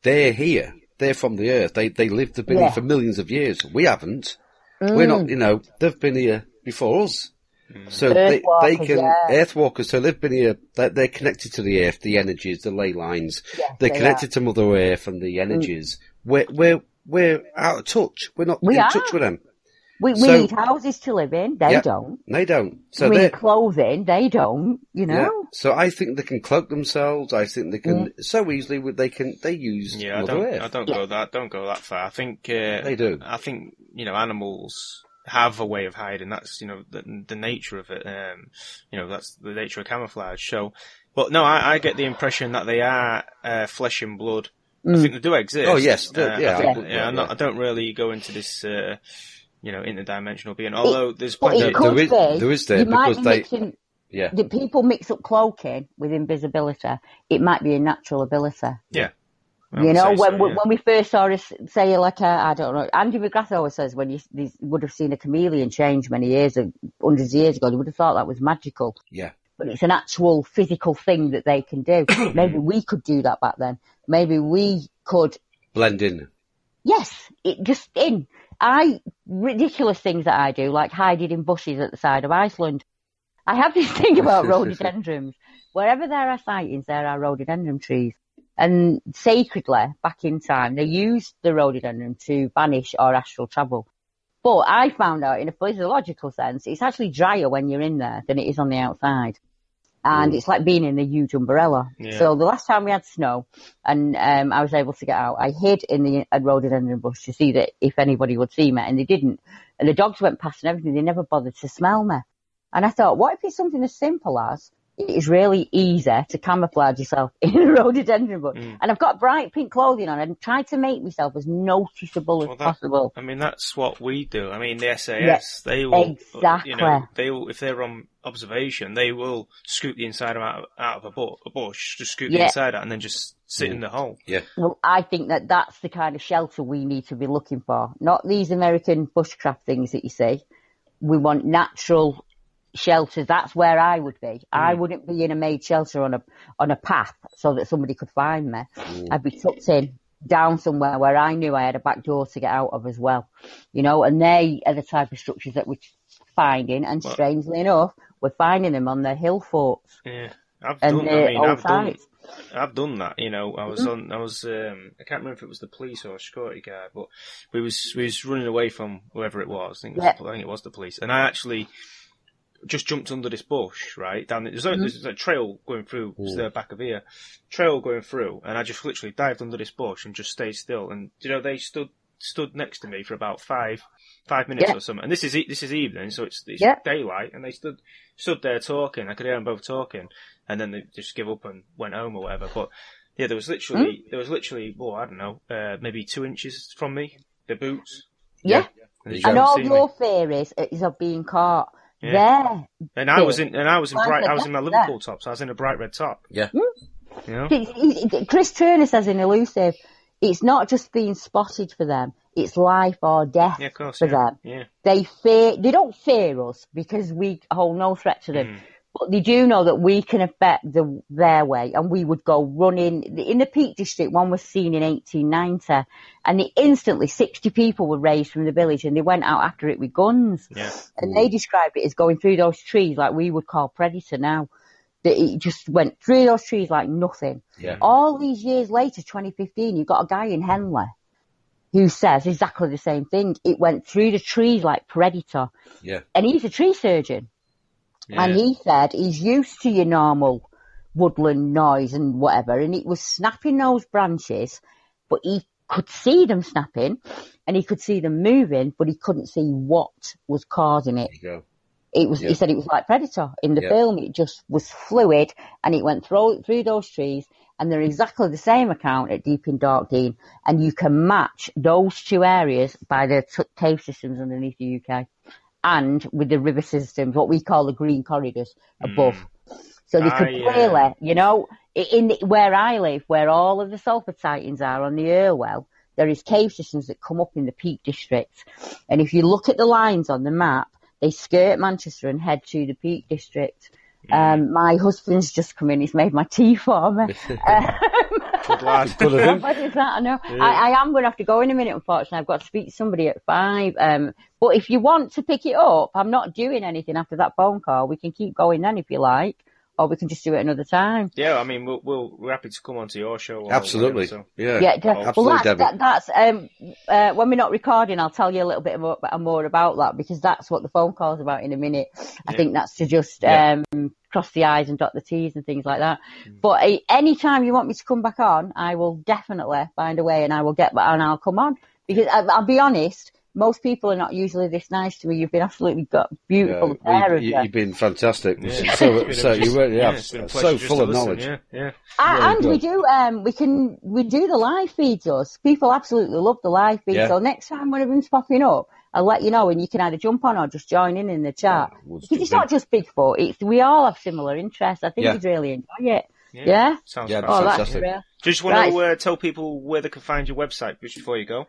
they're here. They're from the earth. They, they lived, they've been Yeah. here for millions of years. We haven't. We're not, mm. you know, they've been here before us. Mm. So they, they can, yeah. Earthwalkers, so they've been here, they're, they're connected to the earth, the energies, the ley lines. Yes, they're they connected to Mother Earth and the mm. energies. We're, we're, we're out of touch. We're not We in are. touch with them. We, we So- need houses to live in. They Yeah. don't. They don't. So we need clothing. They don't. You yeah. know. So I think they can cloak themselves. I think they can so easily. would- They can. They use Yeah, I don't, Earth. I don't go that, don't go that far. I think, uh, They do. I think, you know, animals have a way of hiding. That's, you know, the, the nature of it. Um, you know, that's the nature of camouflage. So, but no, I, I get the impression that they are, uh, flesh and blood. I think they do exist. Oh, yes, Uh, yeah, I think, I- yeah, I'm not, yeah. I don't really go into this, uh, you know, interdimensional being. Although there's But plenty. it there could is- be. there is there you might because be they- mixing. Yeah. The people mix up cloaking with invisibility. It might be a natural ability. yeah. You know, when so, we yeah. when we first saw us, say like a, I don't know, Andy McGrath always says when you, you would have seen a chameleon change many years, ag- hundreds of years ago, they would have thought that was magical. Yeah. But it's an actual physical thing that they can do. Maybe we could do that back then. Maybe we could, Blend in. yes, it just in. I, ridiculous things that I do, like hiding in bushes at the side of Iceland. I have this thing about rhododendrons. Wherever there are sightings, there are rhododendron trees. And sacredly, back in time, they used the rhododendron to banish or astral travel. But I found out in a physiological sense, it's actually drier when you're in there than it is on the outside. And it's like being in a huge umbrella. Yeah. So the last time we had snow and um, I was able to get out, I hid in the road in a rhododendron bush to see that if anybody would see me, and they didn't. And the dogs went past and everything, they never bothered to smell me. And I thought, what if it's something as simple as it is really easy to camouflage yourself in a rhododendron bush? Mm. And I've got bright pink clothing on and tried to make myself as noticeable as Well, that- possible. I mean, that's what we do. I mean, the SAS, they will, you know, they will, if they're on observation, they will scoop the inside out of, out of a, bu- a bush, just scoop the Yeah. inside out and then just sit in the hole. Yeah. Well, I think that that's the kind of shelter we need to be looking for. Not these American bushcraft things that you see. We want natural shelters. That's where I would be. I wouldn't be in a made shelter on a on a path so that somebody could find me. I'd be tucked in down somewhere where I knew I had a back door to get out of as well. You know, and they are the type of structures that we're finding. And strangely enough, we're finding them on the hill forts Yeah. I've done, I mean, I've done. I've done that, you know, I Mm-hmm. was on, I was, um, I can't remember if it was the police or a security guy, but we was, we was running away from whoever it was. I think it was, Yeah. I think it was the police. And I actually just jumped under this bush, right? Down, there's, Mm-hmm. a, there's a trail going through, it's the back of here, trail going through, and I just literally dived under this bush and just stayed still. And, you know, they stood, stood next to me for about five, five minutes Yeah. or something. And this is, e- this is evening, so it's, it's Yeah. daylight, and they stood, stood there talking. I could hear them both talking, and then they just give up and went home or whatever. But yeah, there was literally, there was literally, well, I don't know, uh, maybe two inches from me, the boots. Yeah. And, And all see me. your theories is of being caught. Yeah. There. And I was in, and I was in Like bright, I was in my death Liverpool top, so I was in a bright red top. Yeah. You know? It's- it's- Chris Turner says in Elusive, it's not just being spotted for them, it's life or death Yeah, course. for Yeah. them. yeah. They fear, they don't fear us because we hold no threat to them. Mm. But they do know that we can affect the, their way and we would go running. In the Peak District, one was seen in 1890 and instantly 60 people were raised from the village and they went out after it with guns. Yeah. And they described it as going through those trees like we would call predator now. That it just went through those trees like nothing. Yeah. All these years later, 2015, you've got a guy in Henley who says exactly the same thing. It went through the trees like predator. Yeah. And he's a tree surgeon. Yeah. And he said he's used to your normal woodland noise and whatever, and it was snapping those branches, but he could see them snapping and he could see them moving, but he couldn't see what was causing it. There you go. It was, Yeah. he said it was like Predator in the Yeah. film. It just was fluid and it went through, through those trees and they're exactly the same account at Deep in Dark Dean. And you can match those two areas by the t- cave systems underneath the UK and with the river systems, what we call the green corridors above. So they could Ah, yeah. you know, in where I live, where all of the Salford sightings are on the Irwell, there is cave systems that come up in the Peak District. And if you look at the lines on the map, they skirt Manchester and head to the Peak District. Um, my husband's just come in. He's made my tea for me. Um, Good lad. Good of him. what is that? I know. I, I am going to have to go in a minute, unfortunately. I've got to speak to somebody at five. Um, but if you want to pick it up, I'm not doing anything after that phone call. We can keep going then if you like, or we can just do it another time. Yeah, I mean, we'll, we'll, we're happy to come onto your show. Absolutely. whatever, so. Yeah. Yeah, de- Absolutely, well, that's, that, that's um, uh, when we're not recording. I'll tell you a little bit more, more about that because that's what the phone call's about in a minute. I Yeah. think that's to just Yeah. um, cross the I's and dot the T's and things like that. Mm. But uh, any time you want me to come back on, I will definitely find a way and I will get back and I'll come on because I, I'll be honest. Most people are not usually this nice to me. You've been absolutely got beautiful Yeah, pair we- of you, you. have been fantastic. Yeah. So, been so a- you really yeah, have it's been a so full of listen, knowledge. Yeah, yeah. Ah, Really and we do, um, we can, we do the live feeds us. People absolutely love the live feeds. Yeah. So next time one of them's popping up, I'll let you know and you can either jump on or just join in in the chat. we'll because it's jump not just Bigfoot, it's, we all have similar interests. I think Yeah. you'd really enjoy it. Yeah? Sounds Yeah, fun. Oh, that's fantastic. Just want to uh, tell people where they can find your website just before you go.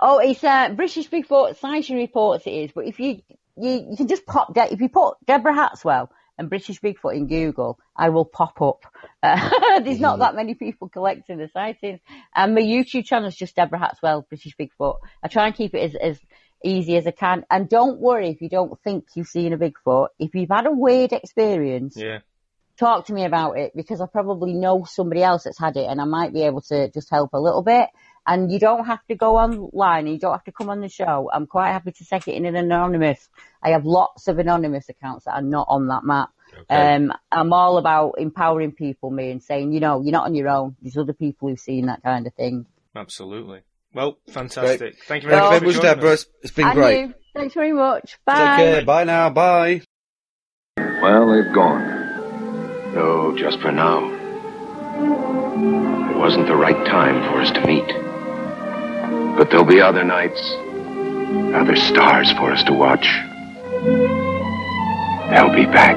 Oh, it's uh, British Bigfoot Sighting Reports. It is, but if you you you can just pop De- if you put Deborah Hatswell and British Bigfoot in Google, I will pop up. Uh, there's not that many people collecting the sightings, and my YouTube channel is just Deborah Hatswell British Bigfoot. I try and keep it as as easy as I can, and don't worry if you don't think you've seen a Bigfoot. If you've had a weird experience, Yeah. talk to me about it because I probably know somebody else that's had it and I might be able to just help a little bit. And you don't have to go online and you don't have to come on the show. I'm quite happy to take it in an anonymous. I have lots of anonymous accounts that are not on that map. Um, I'm all about empowering people, me, and saying, you know, you're not on your own. There's other people who've seen that kind of thing. Absolutely. Well, fantastic. Great. Thank you very Thank much. you very much, Deborah. us. It's- It's been And great. you. Thanks very much. Bye. Take care. Bye now. Bye. Well, they've gone. Though, just for now. It wasn't the right time for us to meet. But there'll be other nights, other stars for us to watch. They'll be back.